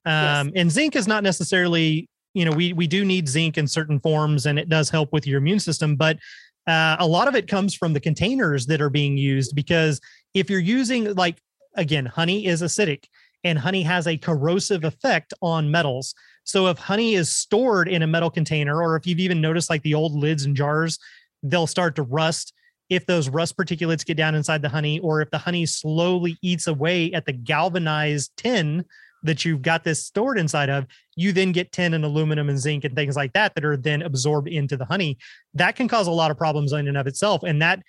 um and zinc is not necessarily you know we we do need zinc in certain forms and it does help with your immune system but uh, a lot of it comes from the containers that are being used because if you're using like again honey is acidic and honey has a corrosive effect on metals so if honey is stored in a metal container or if you've even noticed like the old lids and jars they'll start to rust if those rust particulates get down inside the honey or if the honey slowly eats away at the galvanized tin that you've got this stored inside of you then get tin and aluminum and zinc and things like that that are then absorbed into the honey. That can cause a lot of problems in and of itself and that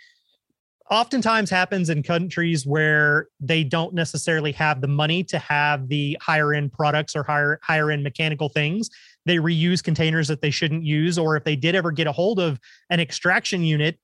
oftentimes happens in countries where they don't necessarily have the money to have the higher end products or higher higher end mechanical things. They reuse containers that they shouldn't use or if they did ever get a hold of an extraction unit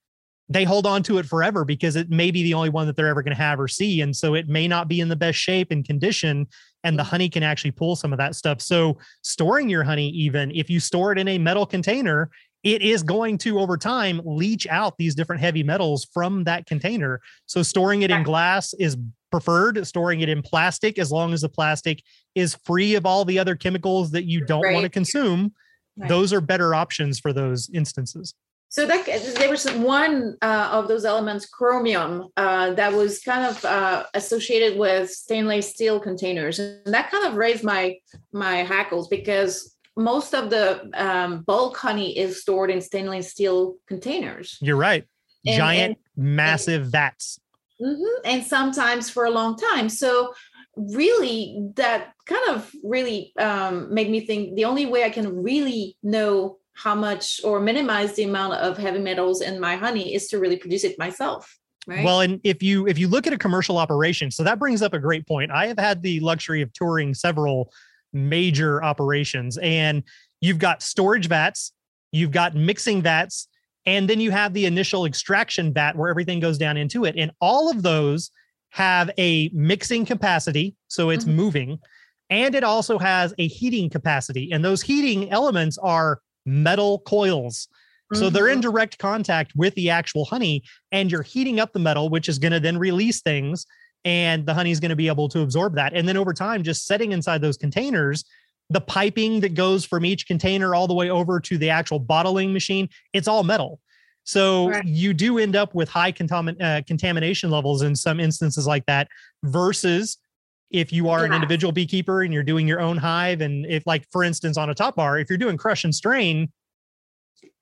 they hold on to it forever because it may be the only one that they're ever going to have or see. And so it may not be in the best shape and condition and the mm. honey can actually pull some of that stuff. So storing your honey even if you store it in a metal container it is going to over time leach out these different heavy metals from that container. So storing it in glass is preferred. Storing it in plastic as long as the plastic is free of all the other chemicals that you don't want to consume Right. those are better options for those instances So that there was one uh, of those elements, chromium, uh, that was kind of uh, associated with stainless steel containers, and that kind of raised my my hackles because most of the um, bulk honey is stored in stainless steel containers, you're right And- giant massive vats Mhm. and sometimes for a long time. So really, that kind of really um, made me think the only way I can really know how much or minimize the amount of heavy metals in my honey is to really produce it myself. Right. Well, and if you if you look at a commercial operation, so that brings up a great point. I have had the luxury of touring several major operations, and you've got storage vats, you've got mixing vats, and then you have the initial extraction vat where everything goes down into it. And all of those have a mixing capacity, so it's Mhm. moving, and it also has a heating capacity. And those heating elements are metal coils. So they're in Mhm. direct contact with the actual honey, and you're heating up the metal, which is going to then release things, and the honey is going to be able to absorb that. And then over time, just setting inside those containers, the piping that goes from each container all the way over to the actual bottling machine, it's all metal. So Right. you do end up with high contamin- uh, contamination levels in some instances like that, versus if you are an individual beekeeper and you're doing your own hive, and if, like, for instance, on a top bar, if you're doing crush and strain,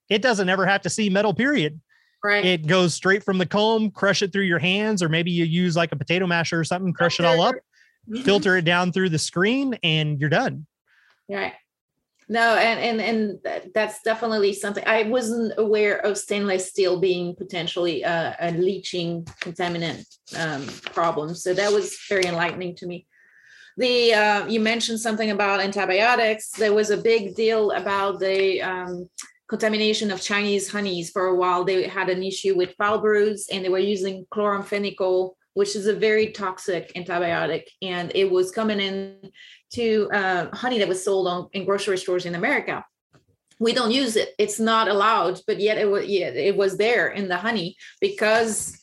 it doesn't ever have to see metal period right. it goes straight from the comb crush it through your hands or maybe you use like a potato masher or something crush it all up filter it down through the screen and you're done Right. No, and and and that's definitely something I wasn't aware of stainless steel being potentially a, a leaching contaminant um, problem. So that was very enlightening to me. The uh, you mentioned something about antibiotics. There was a big deal about the um, contamination of Chinese honeys for a while. They had an issue with foul brood, and they were using chloramphenicol, which is a very toxic antibiotic, and it was coming in to uh, honey that was sold on in grocery stores in America. We don't use it; it's not allowed, but yet it was yeah, it was there in the honey because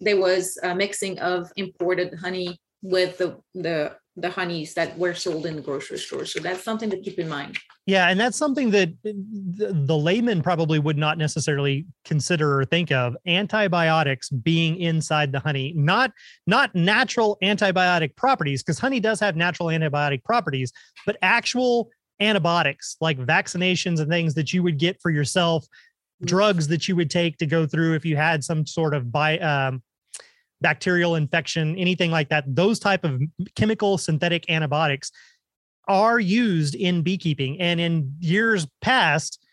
there was a mixing of imported honey with the the the honeys that were sold in the grocery store. So that's something to keep in mind. yeah and that's something that uh, the, the layman probably would not necessarily consider or think of antibiotics being inside the honey not not natural antibiotic properties because honey does have natural antibiotic properties but actual antibiotics like vaccinations and things that you would get for yourself drugs that you would take to go through if you had some sort of bi- um, bacterial infection anything like that those type of chemical synthetic antibiotics are used in beekeeping and in years past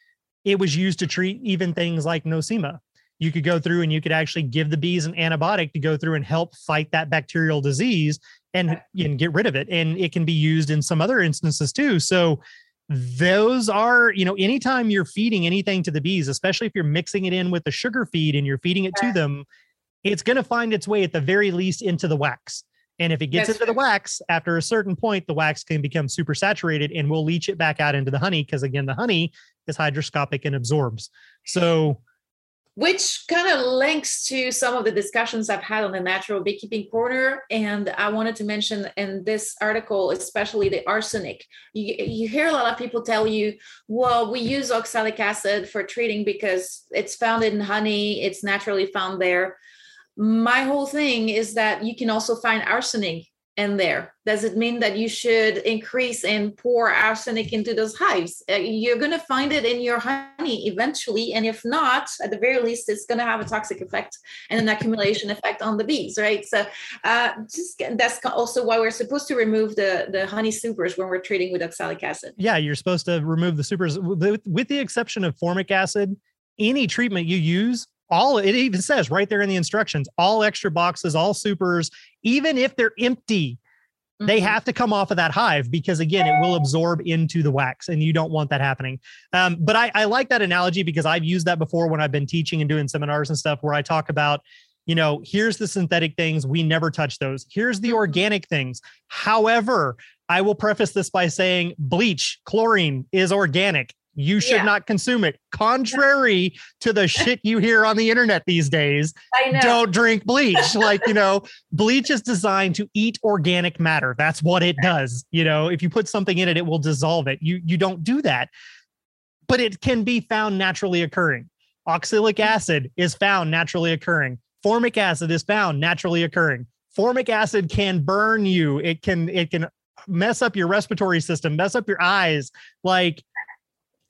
it was used to treat even things like nosema you could go through and you could actually give the bees an antibiotic to go through and help fight that bacterial disease and, and get rid of it. And it can be used in some other instances too. So those are, you know, anytime you're feeding anything to the bees, especially if you're mixing it in with the sugar feed and you're feeding it to them, it's going to find its way at the very least into the wax. And if it gets That's into the wax, after a certain point, the wax can become super saturated and we'll leach it back out into the honey because, again, the honey is hygroscopic and absorbs. So, which kind of links to some of the discussions I've had on the natural beekeeping corner. And I wanted to mention in this article, especially the arsenic. You, you hear a lot of people tell you, well, we use oxalic acid for treating because it's found in honey, it's naturally found there my whole thing is that you can also find arsenic in there. Does it mean that you should increase and pour arsenic into those hives? Uh, you're going to find it in your honey eventually. And if not, at the very least, it's going to have a toxic effect and an accumulation effect on the bees, right? So uh, just that's also why we're supposed to remove the, the honey supers when we're treating with oxalic acid. Yeah, you're supposed to remove the supers with, with the exception of formic acid. Any treatment you use all it even says right there in the instructions all extra boxes all supers even if they're empty mm-hmm. they have to come off of that hive because again it will absorb into the wax and you don't want that happening um, but I, I like that analogy because i've used that before when i've been teaching and doing seminars and stuff where i talk about you know here's the synthetic things we never touch those here's the mm-hmm. organic things however i will preface this by saying bleach chlorine is organic you should yeah. not consume it. Contrary to the shit you hear on the internet these days, don't drink bleach. like, you know, bleach is designed to eat organic matter. That's what it does. You know, if you put something in it, it will dissolve it. You you don't do that. But it can be found naturally occurring. Oxalic mm. acid is found naturally occurring. Formic acid is found naturally occurring. Formic acid can burn you. It can it can mess up your respiratory system, mess up your eyes. Like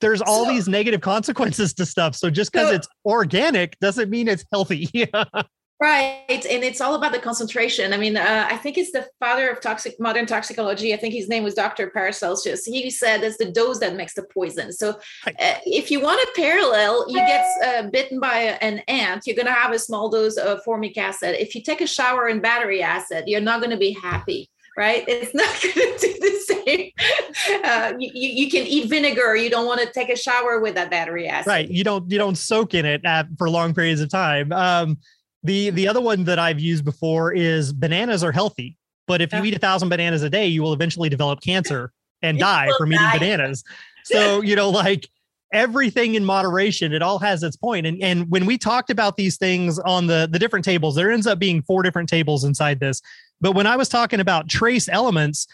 there's all so, these negative consequences to stuff. So just because so, it's organic doesn't mean it's healthy. right. And it's all about the concentration. I mean, uh, I think it's the father of toxic modern toxicology. I think his name was Dr. Paracelsus. He said it's the dose that makes the poison. So right. uh, if you want a parallel, you get uh, bitten by an ant, you're going to have a small dose of formic acid. If you take a shower in battery acid, you're not going to be happy right? It's not going to do the same. Uh, you, you can eat vinegar. You don't want to take a shower with that battery acid. Right. You don't you don't soak in it at, for long periods of time. Um, the the other one that I've used before is bananas are healthy, but if you eat a thousand bananas a day, you will eventually develop cancer and die from die. eating bananas. So you know, like everything in moderation it all has its point and and when we talked about these things on the the different tables there ends up being four different tables inside this but when I was talking about trace elements,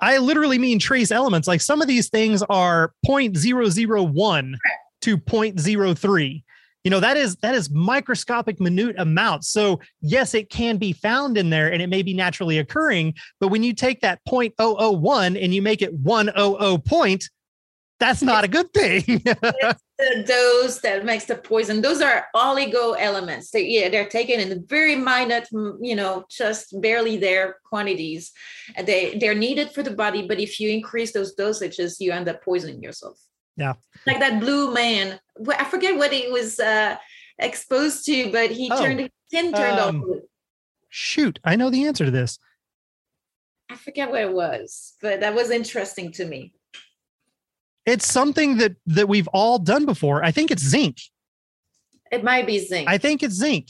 I literally mean trace elements. Like some of these things are 0.001 to 0.03. You know, that is that is microscopic minute amounts. So yes, it can be found in there and it may be naturally occurring, but when you take that 0.001 and you make it 100 point, that's not a good thing. the dose that makes the poison. Those are oligo elements. They, yeah, they're taken in very minute, you know, just barely there quantities. They they're needed for the body, but if you increase those dosages, you end up poisoning yourself. Yeah, like that blue man. I forget what he was uh, exposed to, but he oh, turned his skin turned um, blue. Shoot, I know the answer to this. I forget what it was, but that was interesting to me. It's something that that we've all done before. I think it's zinc. It might be zinc. I think it's zinc.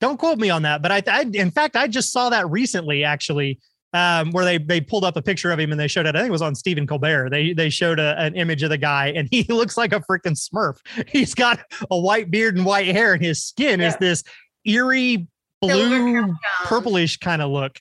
Don't quote me on that, but I, I in fact I just saw that recently actually um, where they they pulled up a picture of him and they showed it. I think it was on Stephen Colbert. They they showed a, an image of the guy and he looks like a freaking Smurf. He's got a white beard and white hair, and his skin yeah. is this eerie blue purplish kind of look.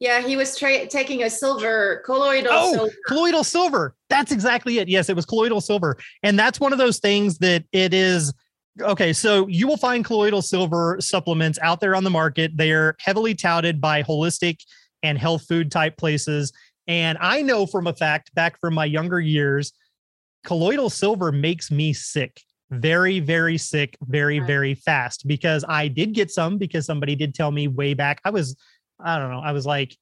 Yeah, he was tra- taking a silver colloidal oh, silver. colloidal silver. That's exactly it. Yes, it was colloidal silver. And that's one of those things that it is okay. So you will find colloidal silver supplements out there on the market. They are heavily touted by holistic and health food type places. And I know from a fact back from my younger years, colloidal silver makes me sick very very sick very uh-huh. very fast because i did get some because somebody did tell me way back i was I don't know, I was like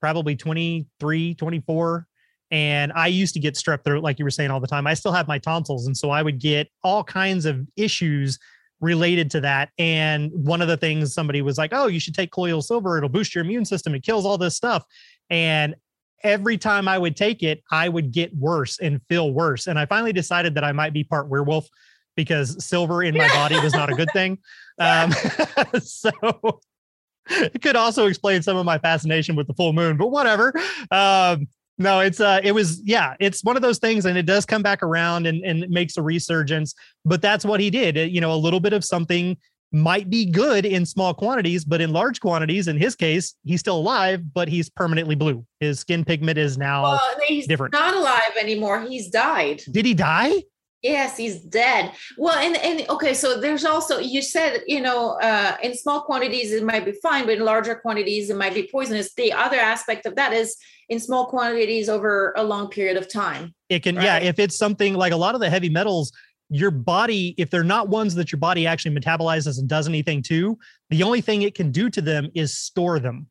probably 23, 24. And I used to get strep throat, like you were saying all the time. I still have my tonsils. And so I would get all kinds of issues related to that. And one of the things somebody was like, oh, you should take colloidal silver. It'll boost your immune system. It kills all this stuff. And every time I would take it, I would get worse and feel worse. And I finally decided that I might be part werewolf because silver in my body was not a good thing. Um, so it could also explain some of my fascination with the full moon, but whatever. Um, no, it's uh it was yeah, it's one of those things and it does come back around and, and makes a resurgence, but that's what he did. You know, a little bit of something might be good in small quantities, but in large quantities, in his case, he's still alive, but he's permanently blue. His skin pigment is now well, he's different. Not alive anymore. He's died. Did he die? Yes, he's dead. Well, and and okay, so there's also you said you know uh, in small quantities it might be fine, but in larger quantities it might be poisonous. The other aspect of that is in small quantities over a long period of time. It can, right? yeah. If it's something like a lot of the heavy metals, your body, if they're not ones that your body actually metabolizes and does anything to, the only thing it can do to them is store them.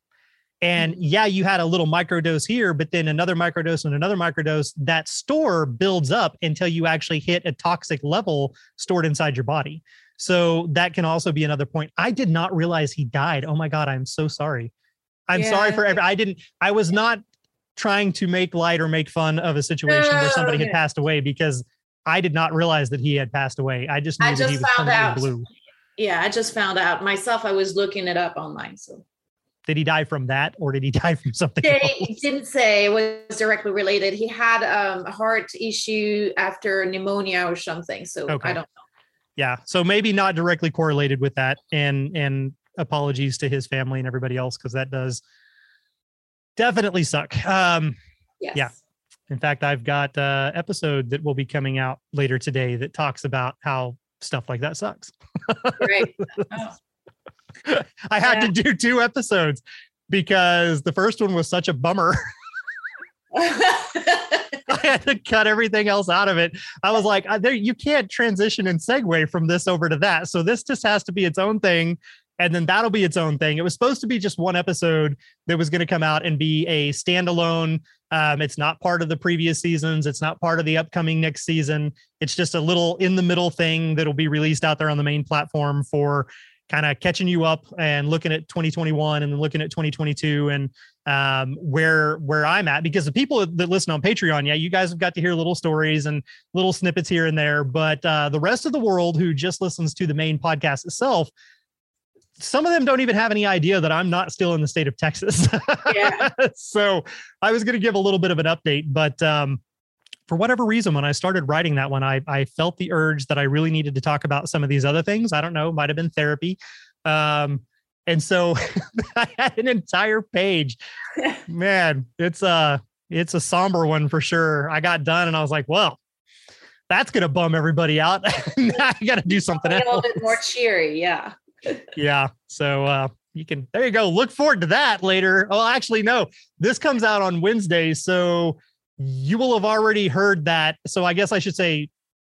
And mm-hmm. yeah, you had a little microdose here, but then another microdose and another microdose, that store builds up until you actually hit a toxic level stored inside your body. So that can also be another point. I did not realize he died. Oh my God, I'm so sorry. I'm yeah. sorry for every, I didn't, I was not trying to make light or make fun of a situation where somebody had passed away because I did not realize that he had passed away. I just knew I just that he was found out. blue. Yeah, I just found out myself. I was looking it up online. So did he die from that or did he die from something they didn't say it was directly related. He had um, a heart issue after pneumonia or something so okay. i don't know. Yeah so maybe not directly correlated with that and and apologies to his family and everybody else because that does definitely suck. Um yes. yeah. In fact i've got a episode that will be coming out later today that talks about how stuff like that sucks. Right. Oh. I had yeah. to do two episodes because the first one was such a bummer. I had to cut everything else out of it. I was like, there, you can't transition and segue from this over to that. So this just has to be its own thing. And then that'll be its own thing. It was supposed to be just one episode that was going to come out and be a standalone. Um, it's not part of the previous seasons. It's not part of the upcoming next season. It's just a little in the middle thing that'll be released out there on the main platform for kind of catching you up and looking at 2021 and then looking at 2022 and um, where where I'm at because the people that listen on Patreon, yeah, you guys have got to hear little stories and little snippets here and there, but uh, the rest of the world who just listens to the main podcast itself, some of them don't even have any idea that I'm not still in the state of Texas. Yeah. so I was going to give a little bit of an update, but um, for whatever reason, when I started writing that one, I, I felt the urge that I really needed to talk about some of these other things. I don't know, might have been therapy. Um, and so I had an entire page. Man, it's a it's a somber one for sure. I got done and I was like, well, that's gonna bum everybody out. I gotta do something a little bit more cheery, yeah. yeah. So uh you can there you go. Look forward to that later. Oh, actually, no, this comes out on Wednesday. So you will have already heard that. So I guess I should say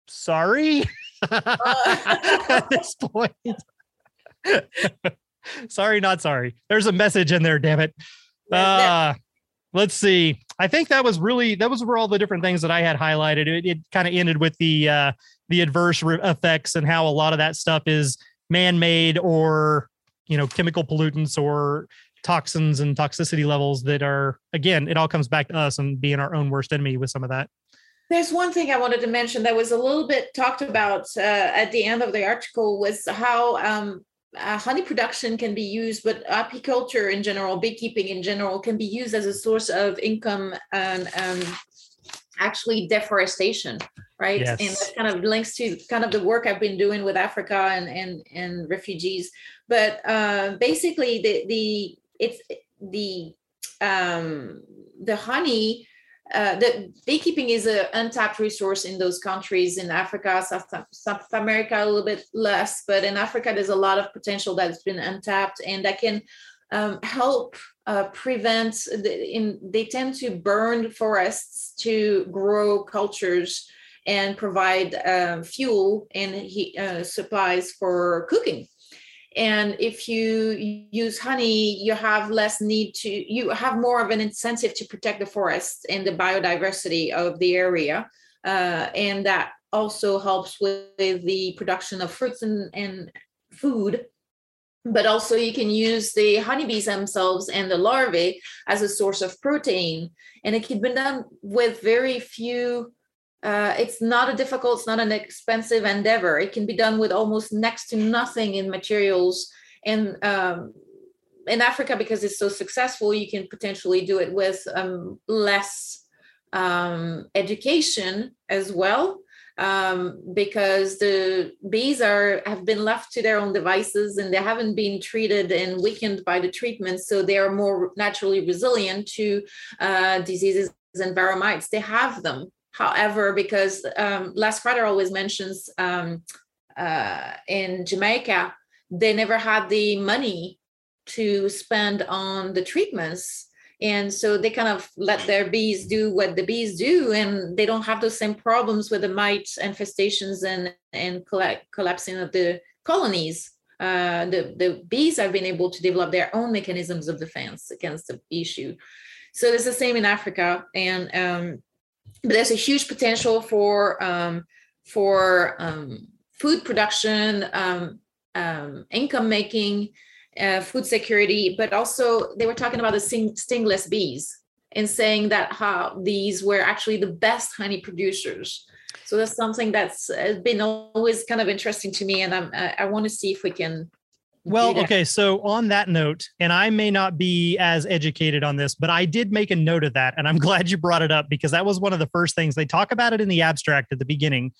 sorry at this point. sorry, not sorry. There's a message in there, damn it. Uh, let's see. I think that was really that was where all the different things that I had highlighted. It, it kind of ended with the uh, the adverse effects and how a lot of that stuff is man-made or you know chemical pollutants or toxins and toxicity levels that are again it all comes back to us and being our own worst enemy with some of that. There's one thing i wanted to mention that was a little bit talked about uh, at the end of the article was how um, uh, honey production can be used but apiculture in general beekeeping in general can be used as a source of income and um, actually deforestation right? Yes. and that kind of links to kind of the work i've been doing with africa and and, and refugees. But uh, basically the the it's the um, the honey uh, the beekeeping is an untapped resource in those countries in Africa, South, South America, a little bit less, but in Africa, there's a lot of potential that's been untapped and that can um, help uh, prevent, the, in, they tend to burn forests to grow cultures and provide um, fuel and uh, supplies for cooking and if you use honey you have less need to you have more of an incentive to protect the forest and the biodiversity of the area. Uh, and that also helps with the production of fruits and, and food. But also you can use the honeybees themselves and the larvae as a source of protein. And it can be done with very few uh, it's not a difficult it's not an expensive endeavor. It can be done with almost next to nothing in materials and um, in africa because it's so successful. You can potentially do it with um, less um, education as well um, because the bees are have been left to their own devices and they haven't been treated and weakened by the treatment, so they are more naturally resilient to uh, diseases and varroa mites. They have them, however, because um, Les Crowder always mentions um, uh, in Jamaica, they never had the money to spend on the treatments. And so they kind of let their bees do what the bees do and they don't have those same problems with the mite infestations and and collapsing of the colonies. Uh, the, the bees have been able to develop their own mechanisms of defense against the issue. So it's the same in africa and um, but there's a huge potential for um, for um, food production um, um, income making uh, food security, but also they were talking about the sting, stingless bees and saying that how these were actually the best honey producers. So that's something that's been always kind of interesting to me, and I'm, I, I want to see if we can. Well, okay. So on that note, and I may not be as educated on this, but I did make a note of that, and I'm glad you brought it up because that was one of the first things they talk about it in the abstract at the beginning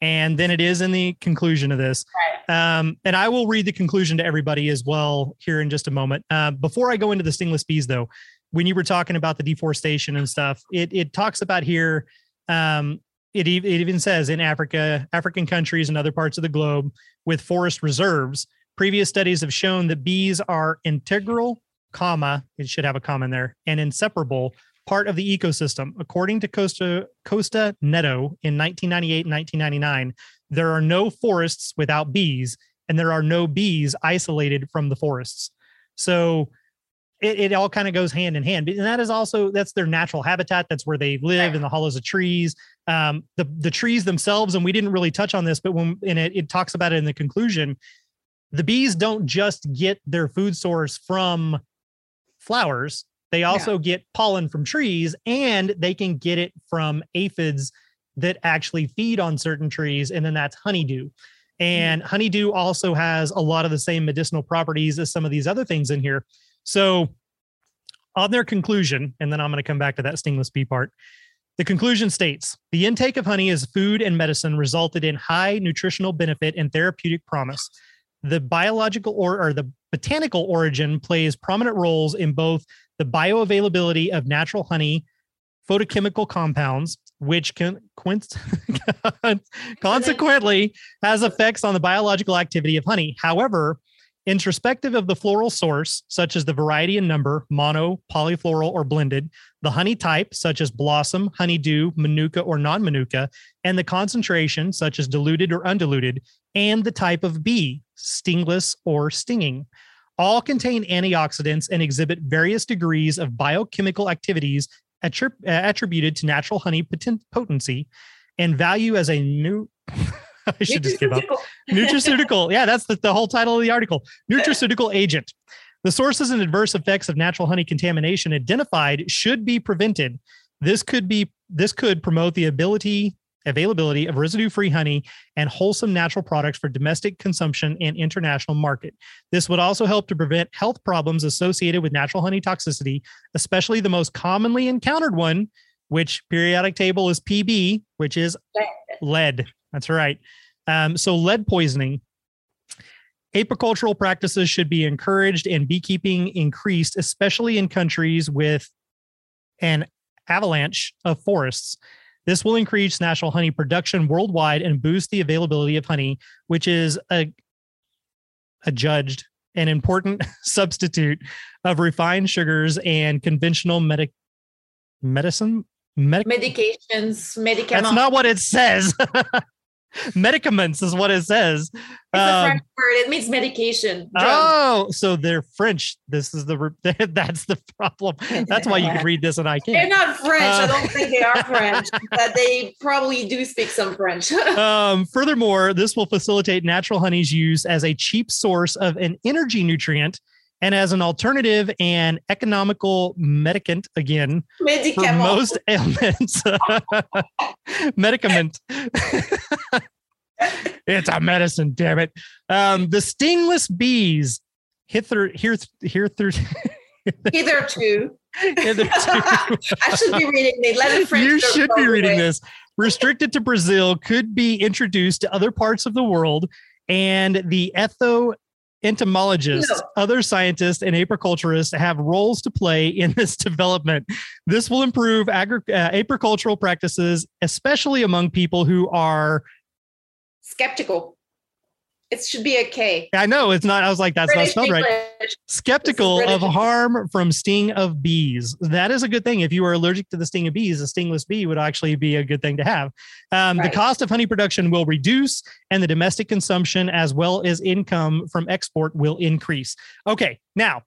and then it is in the conclusion of this. Right. Um, and I will read the conclusion to everybody as well here in just a moment. Uh, before I go into the stingless bees, though, when you were talking about the deforestation and stuff, it it talks about here. Um, it, it even says in Africa, African countries and other parts of the globe with forest reserves, previous studies have shown that bees are integral, comma, it should have a comma in there, and inseparable part of the ecosystem. According to Costa Costa Neto in 1998 and 1999, there are no forests without bees, and there are no bees isolated from the forests. So it, it all kind of goes hand in hand. And that is also that's their natural habitat. That's where they live in the hollows of trees. Um, the the trees themselves, and we didn't really touch on this, but when in it, it talks about it in the conclusion. The bees don't just get their food source from flowers they also yeah. get pollen from trees and they can get it from aphids that actually feed on certain trees. And then that's honeydew. And mm-hmm. honeydew also has a lot of the same medicinal properties as some of these other things in here. So, on their conclusion, and then I'm going to come back to that stingless bee part. The conclusion states the intake of honey as food and medicine resulted in high nutritional benefit and therapeutic promise. The biological or, or the botanical origin plays prominent roles in both the bioavailability of natural honey, phytochemical compounds, which can consequently has effects on the biological activity of honey. However, introspective of the floral source, such as the variety and number, mono, polyfloral, or blended, the honey type, such as blossom, honeydew, manuka, or non manuka, and the concentration, such as diluted or undiluted, and the type of bee, stingless or stinging all contain antioxidants and exhibit various degrees of biochemical activities attrib- attributed to natural honey potency and value as a new I should just give up. Nutraceutical. Yeah, that's the, the whole title of the article. Nutraceutical agent. The sources and adverse effects of natural honey contamination identified should be prevented. This could be this could promote the ability availability of residue free honey and wholesome natural products for domestic consumption and international market. This would also help to prevent health problems associated with natural honey toxicity, especially the most commonly encountered one, which periodic table is PB, which is lead. That's right. Um, so, lead poisoning. Apicultural practices should be encouraged and beekeeping increased, especially in countries with an avalanche of forests. This will increase national honey production worldwide and boost the availability of honey, which is a, adjudged an important substitute of refined sugars and conventional medic medicine? Medications medicaments that's not what it says medicaments is what it says. It's a Um, French word. It means medication. Drug. oh, so they're French. This is the that's the problem. That's why you can read this and I can't. They're not French. I Uh, don't think they are French, but they probably do speak some French. Um, furthermore, this will facilitate natural honey's use as a cheap source of an energy nutrient and as an alternative and economical medicant again for most ailments. Medicament. it's a medicine, damn it. Um, the stingless bees hither here here through Hitherto, hitherto. I should be reading the Let French. you should be reading away. this. Restricted to Brazil, could be introduced to other parts of the world, and the etho entomologists, No. other scientists, and apiculturists have roles to play in this development. This will improve agri- uh, apicultural practices, especially among people who are. Skeptical. It should be a K. I know it's not. I was like, that's not British spelled right. Skeptical of harm from sting of bees. That is a good thing. If you are allergic to the sting of bees, a stingless bee would actually be a good thing to have. Um, The cost of honey production will reduce, and the domestic consumption as well as income from export will increase. Okay, now,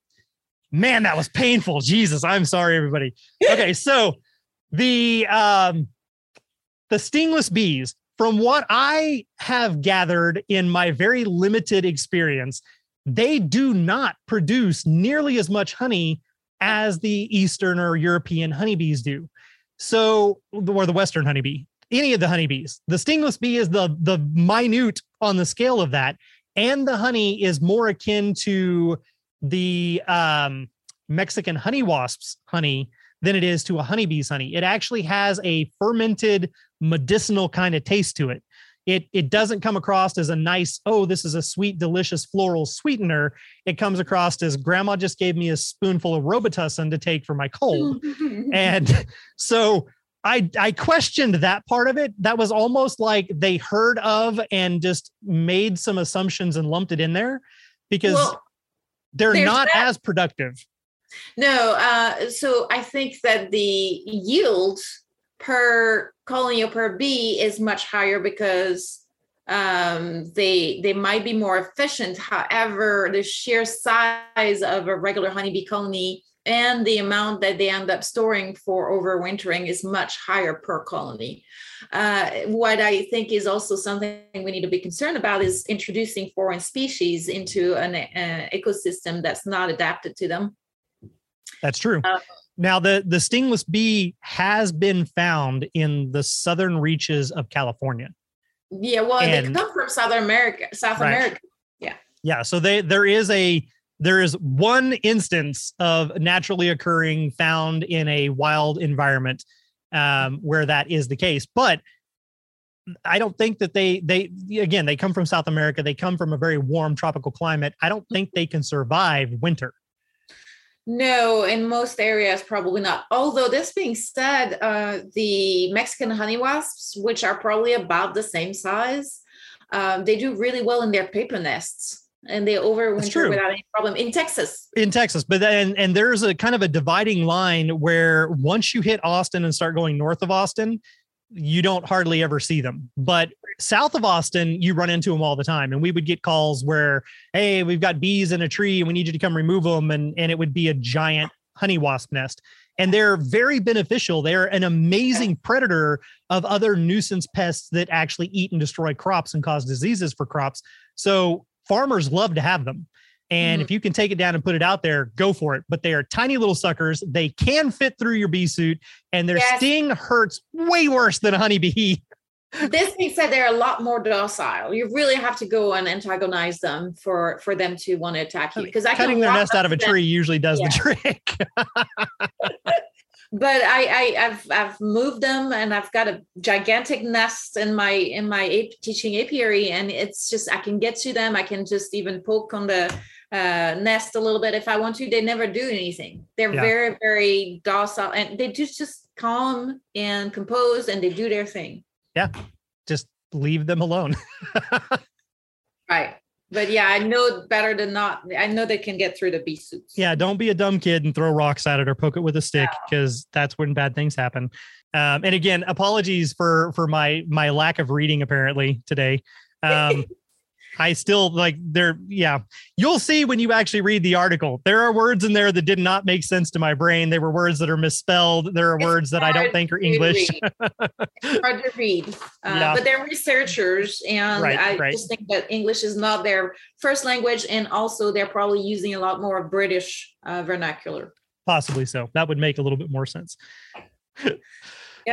man, that was painful. Jesus, I'm sorry, everybody. Okay, so the um, the stingless bees. From what I have gathered in my very limited experience, they do not produce nearly as much honey as the Eastern or European honeybees do. So, or the Western honeybee, any of the honeybees. The stingless bee is the the minute on the scale of that, and the honey is more akin to the um, Mexican honey wasps honey than it is to a honeybee's honey. It actually has a fermented medicinal kind of taste to it. It it doesn't come across as a nice, oh, this is a sweet, delicious floral sweetener. It comes across as grandma just gave me a spoonful of Robitussin to take for my cold. and so I I questioned that part of it. That was almost like they heard of and just made some assumptions and lumped it in there because Well, they're not that. as productive. No, uh, so I think that the yield per colony or per bee is much higher because um, they they might be more efficient. However, the sheer size of a regular honeybee colony and the amount that they end up storing for overwintering is much higher per colony. Uh, what I think is also something we need to be concerned about is introducing foreign species into an uh, ecosystem that's not adapted to them. That's true. Uh, now the the stingless bee has been found in the southern reaches of California. Yeah, well, And- they come from South America. South Right. America. Yeah, Yeah. so they there is a there is one instance of naturally occurring found in a wild environment um, where that is the case, but I don't think that they they again they come from South America. They come from a very warm tropical climate. I don't think they can survive winter. No, in most areas, probably not. Although this being said, uh, the Mexican honey wasps, which are probably about the same size, um, they do really well in their paper nests, and they overwinter without any problem. In Texas, in Texas, but then and there's a kind of a dividing line where once you hit Austin and start going north of Austin, you don't hardly ever see them. But south of Austin, you run into them all the time. And we would get calls where, hey, we've got bees in a tree and we need you to come remove them. And, and it would be a giant honey wasp nest. And they're very beneficial. They're an amazing predator of other nuisance pests that actually eat and destroy crops and cause diseases for crops. So farmers love to have them. And Mhm. if you can take it down and put it out there, go for it. But they are tiny little suckers. They can fit through your bee suit, and their Yes. sting hurts way worse than a honeybee. this being said, they're a lot more docile. You really have to go and antagonize them for for them to want to attack you. Because Cutting their nest out of a to them tree usually does Yeah. the trick. but I, I I've I've moved them and I've got a gigantic nest in my in my ape, teaching apiary and it's just I can get to them. I can just even poke on the uh, nest a little bit if I want to. They never do anything. They're Yeah. very very docile and they just just calm and composed and they do their thing. Yeah. Just leave them alone. but yeah, I know better than not. I know they can get through the bee suits. Yeah, don't be a dumb kid and throw rocks at it or poke it with a stick because that's when bad things happen. Um, and again, apologies for for my my lack of reading apparently today. Um, I still like there. Yeah, you'll see when you actually read the article. There are words in there that did not make sense to my brain. There were words that are misspelled. There are It's words that I don't think are English. It's hard to read, uh, Yeah. but they're researchers, and Right, I right. just think that English is not their first language, and also they're probably using a lot more of British uh, vernacular. Possibly so. That would make a little bit more sense.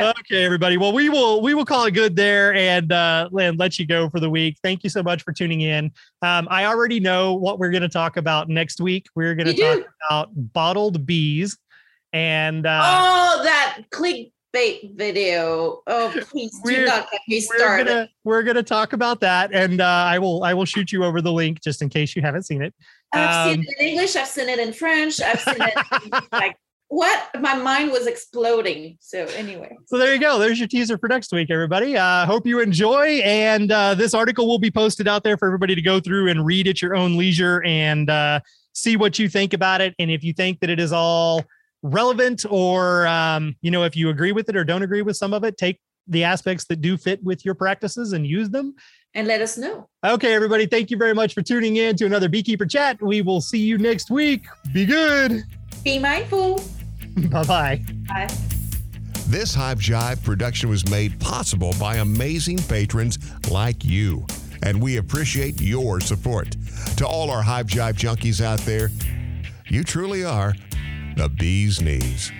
Yeah. Okay, everybody. Well, we will we will call it good there and uh and let you go for the week. Thank you so much for tuning in. Um, I already know what we're going to talk about next week. We're going to talk do? about bottled bees and uh oh, that clickbait video! Oh, please do not get me we're gonna we're gonna talk about that and uh I will I will shoot you over the link just in case you haven't seen it. I've seen um, it in English. I've seen it in French. I've seen it in, like what? My mind was exploding. So anyway, So there you go. There's your teaser for next week, everybody. Uh, hope you enjoy. And uh, this article will be posted out there for everybody to go through and read at your own leisure and uh, see what you think about it. And if you think that it is all relevant or, um, you know, if you agree with it or don't agree with some of it, take the aspects that do fit with your practices and use them. and let us know. Okay, everybody. Thank you very much for tuning in to another Beekeeper Chat. We will see you next week. Be good. Be mindful. Bye bye. Bye. This Hive Jive production was made possible by amazing patrons like you, and we appreciate your support. To all our Hive Jive junkies out there, you truly are the bee's knees.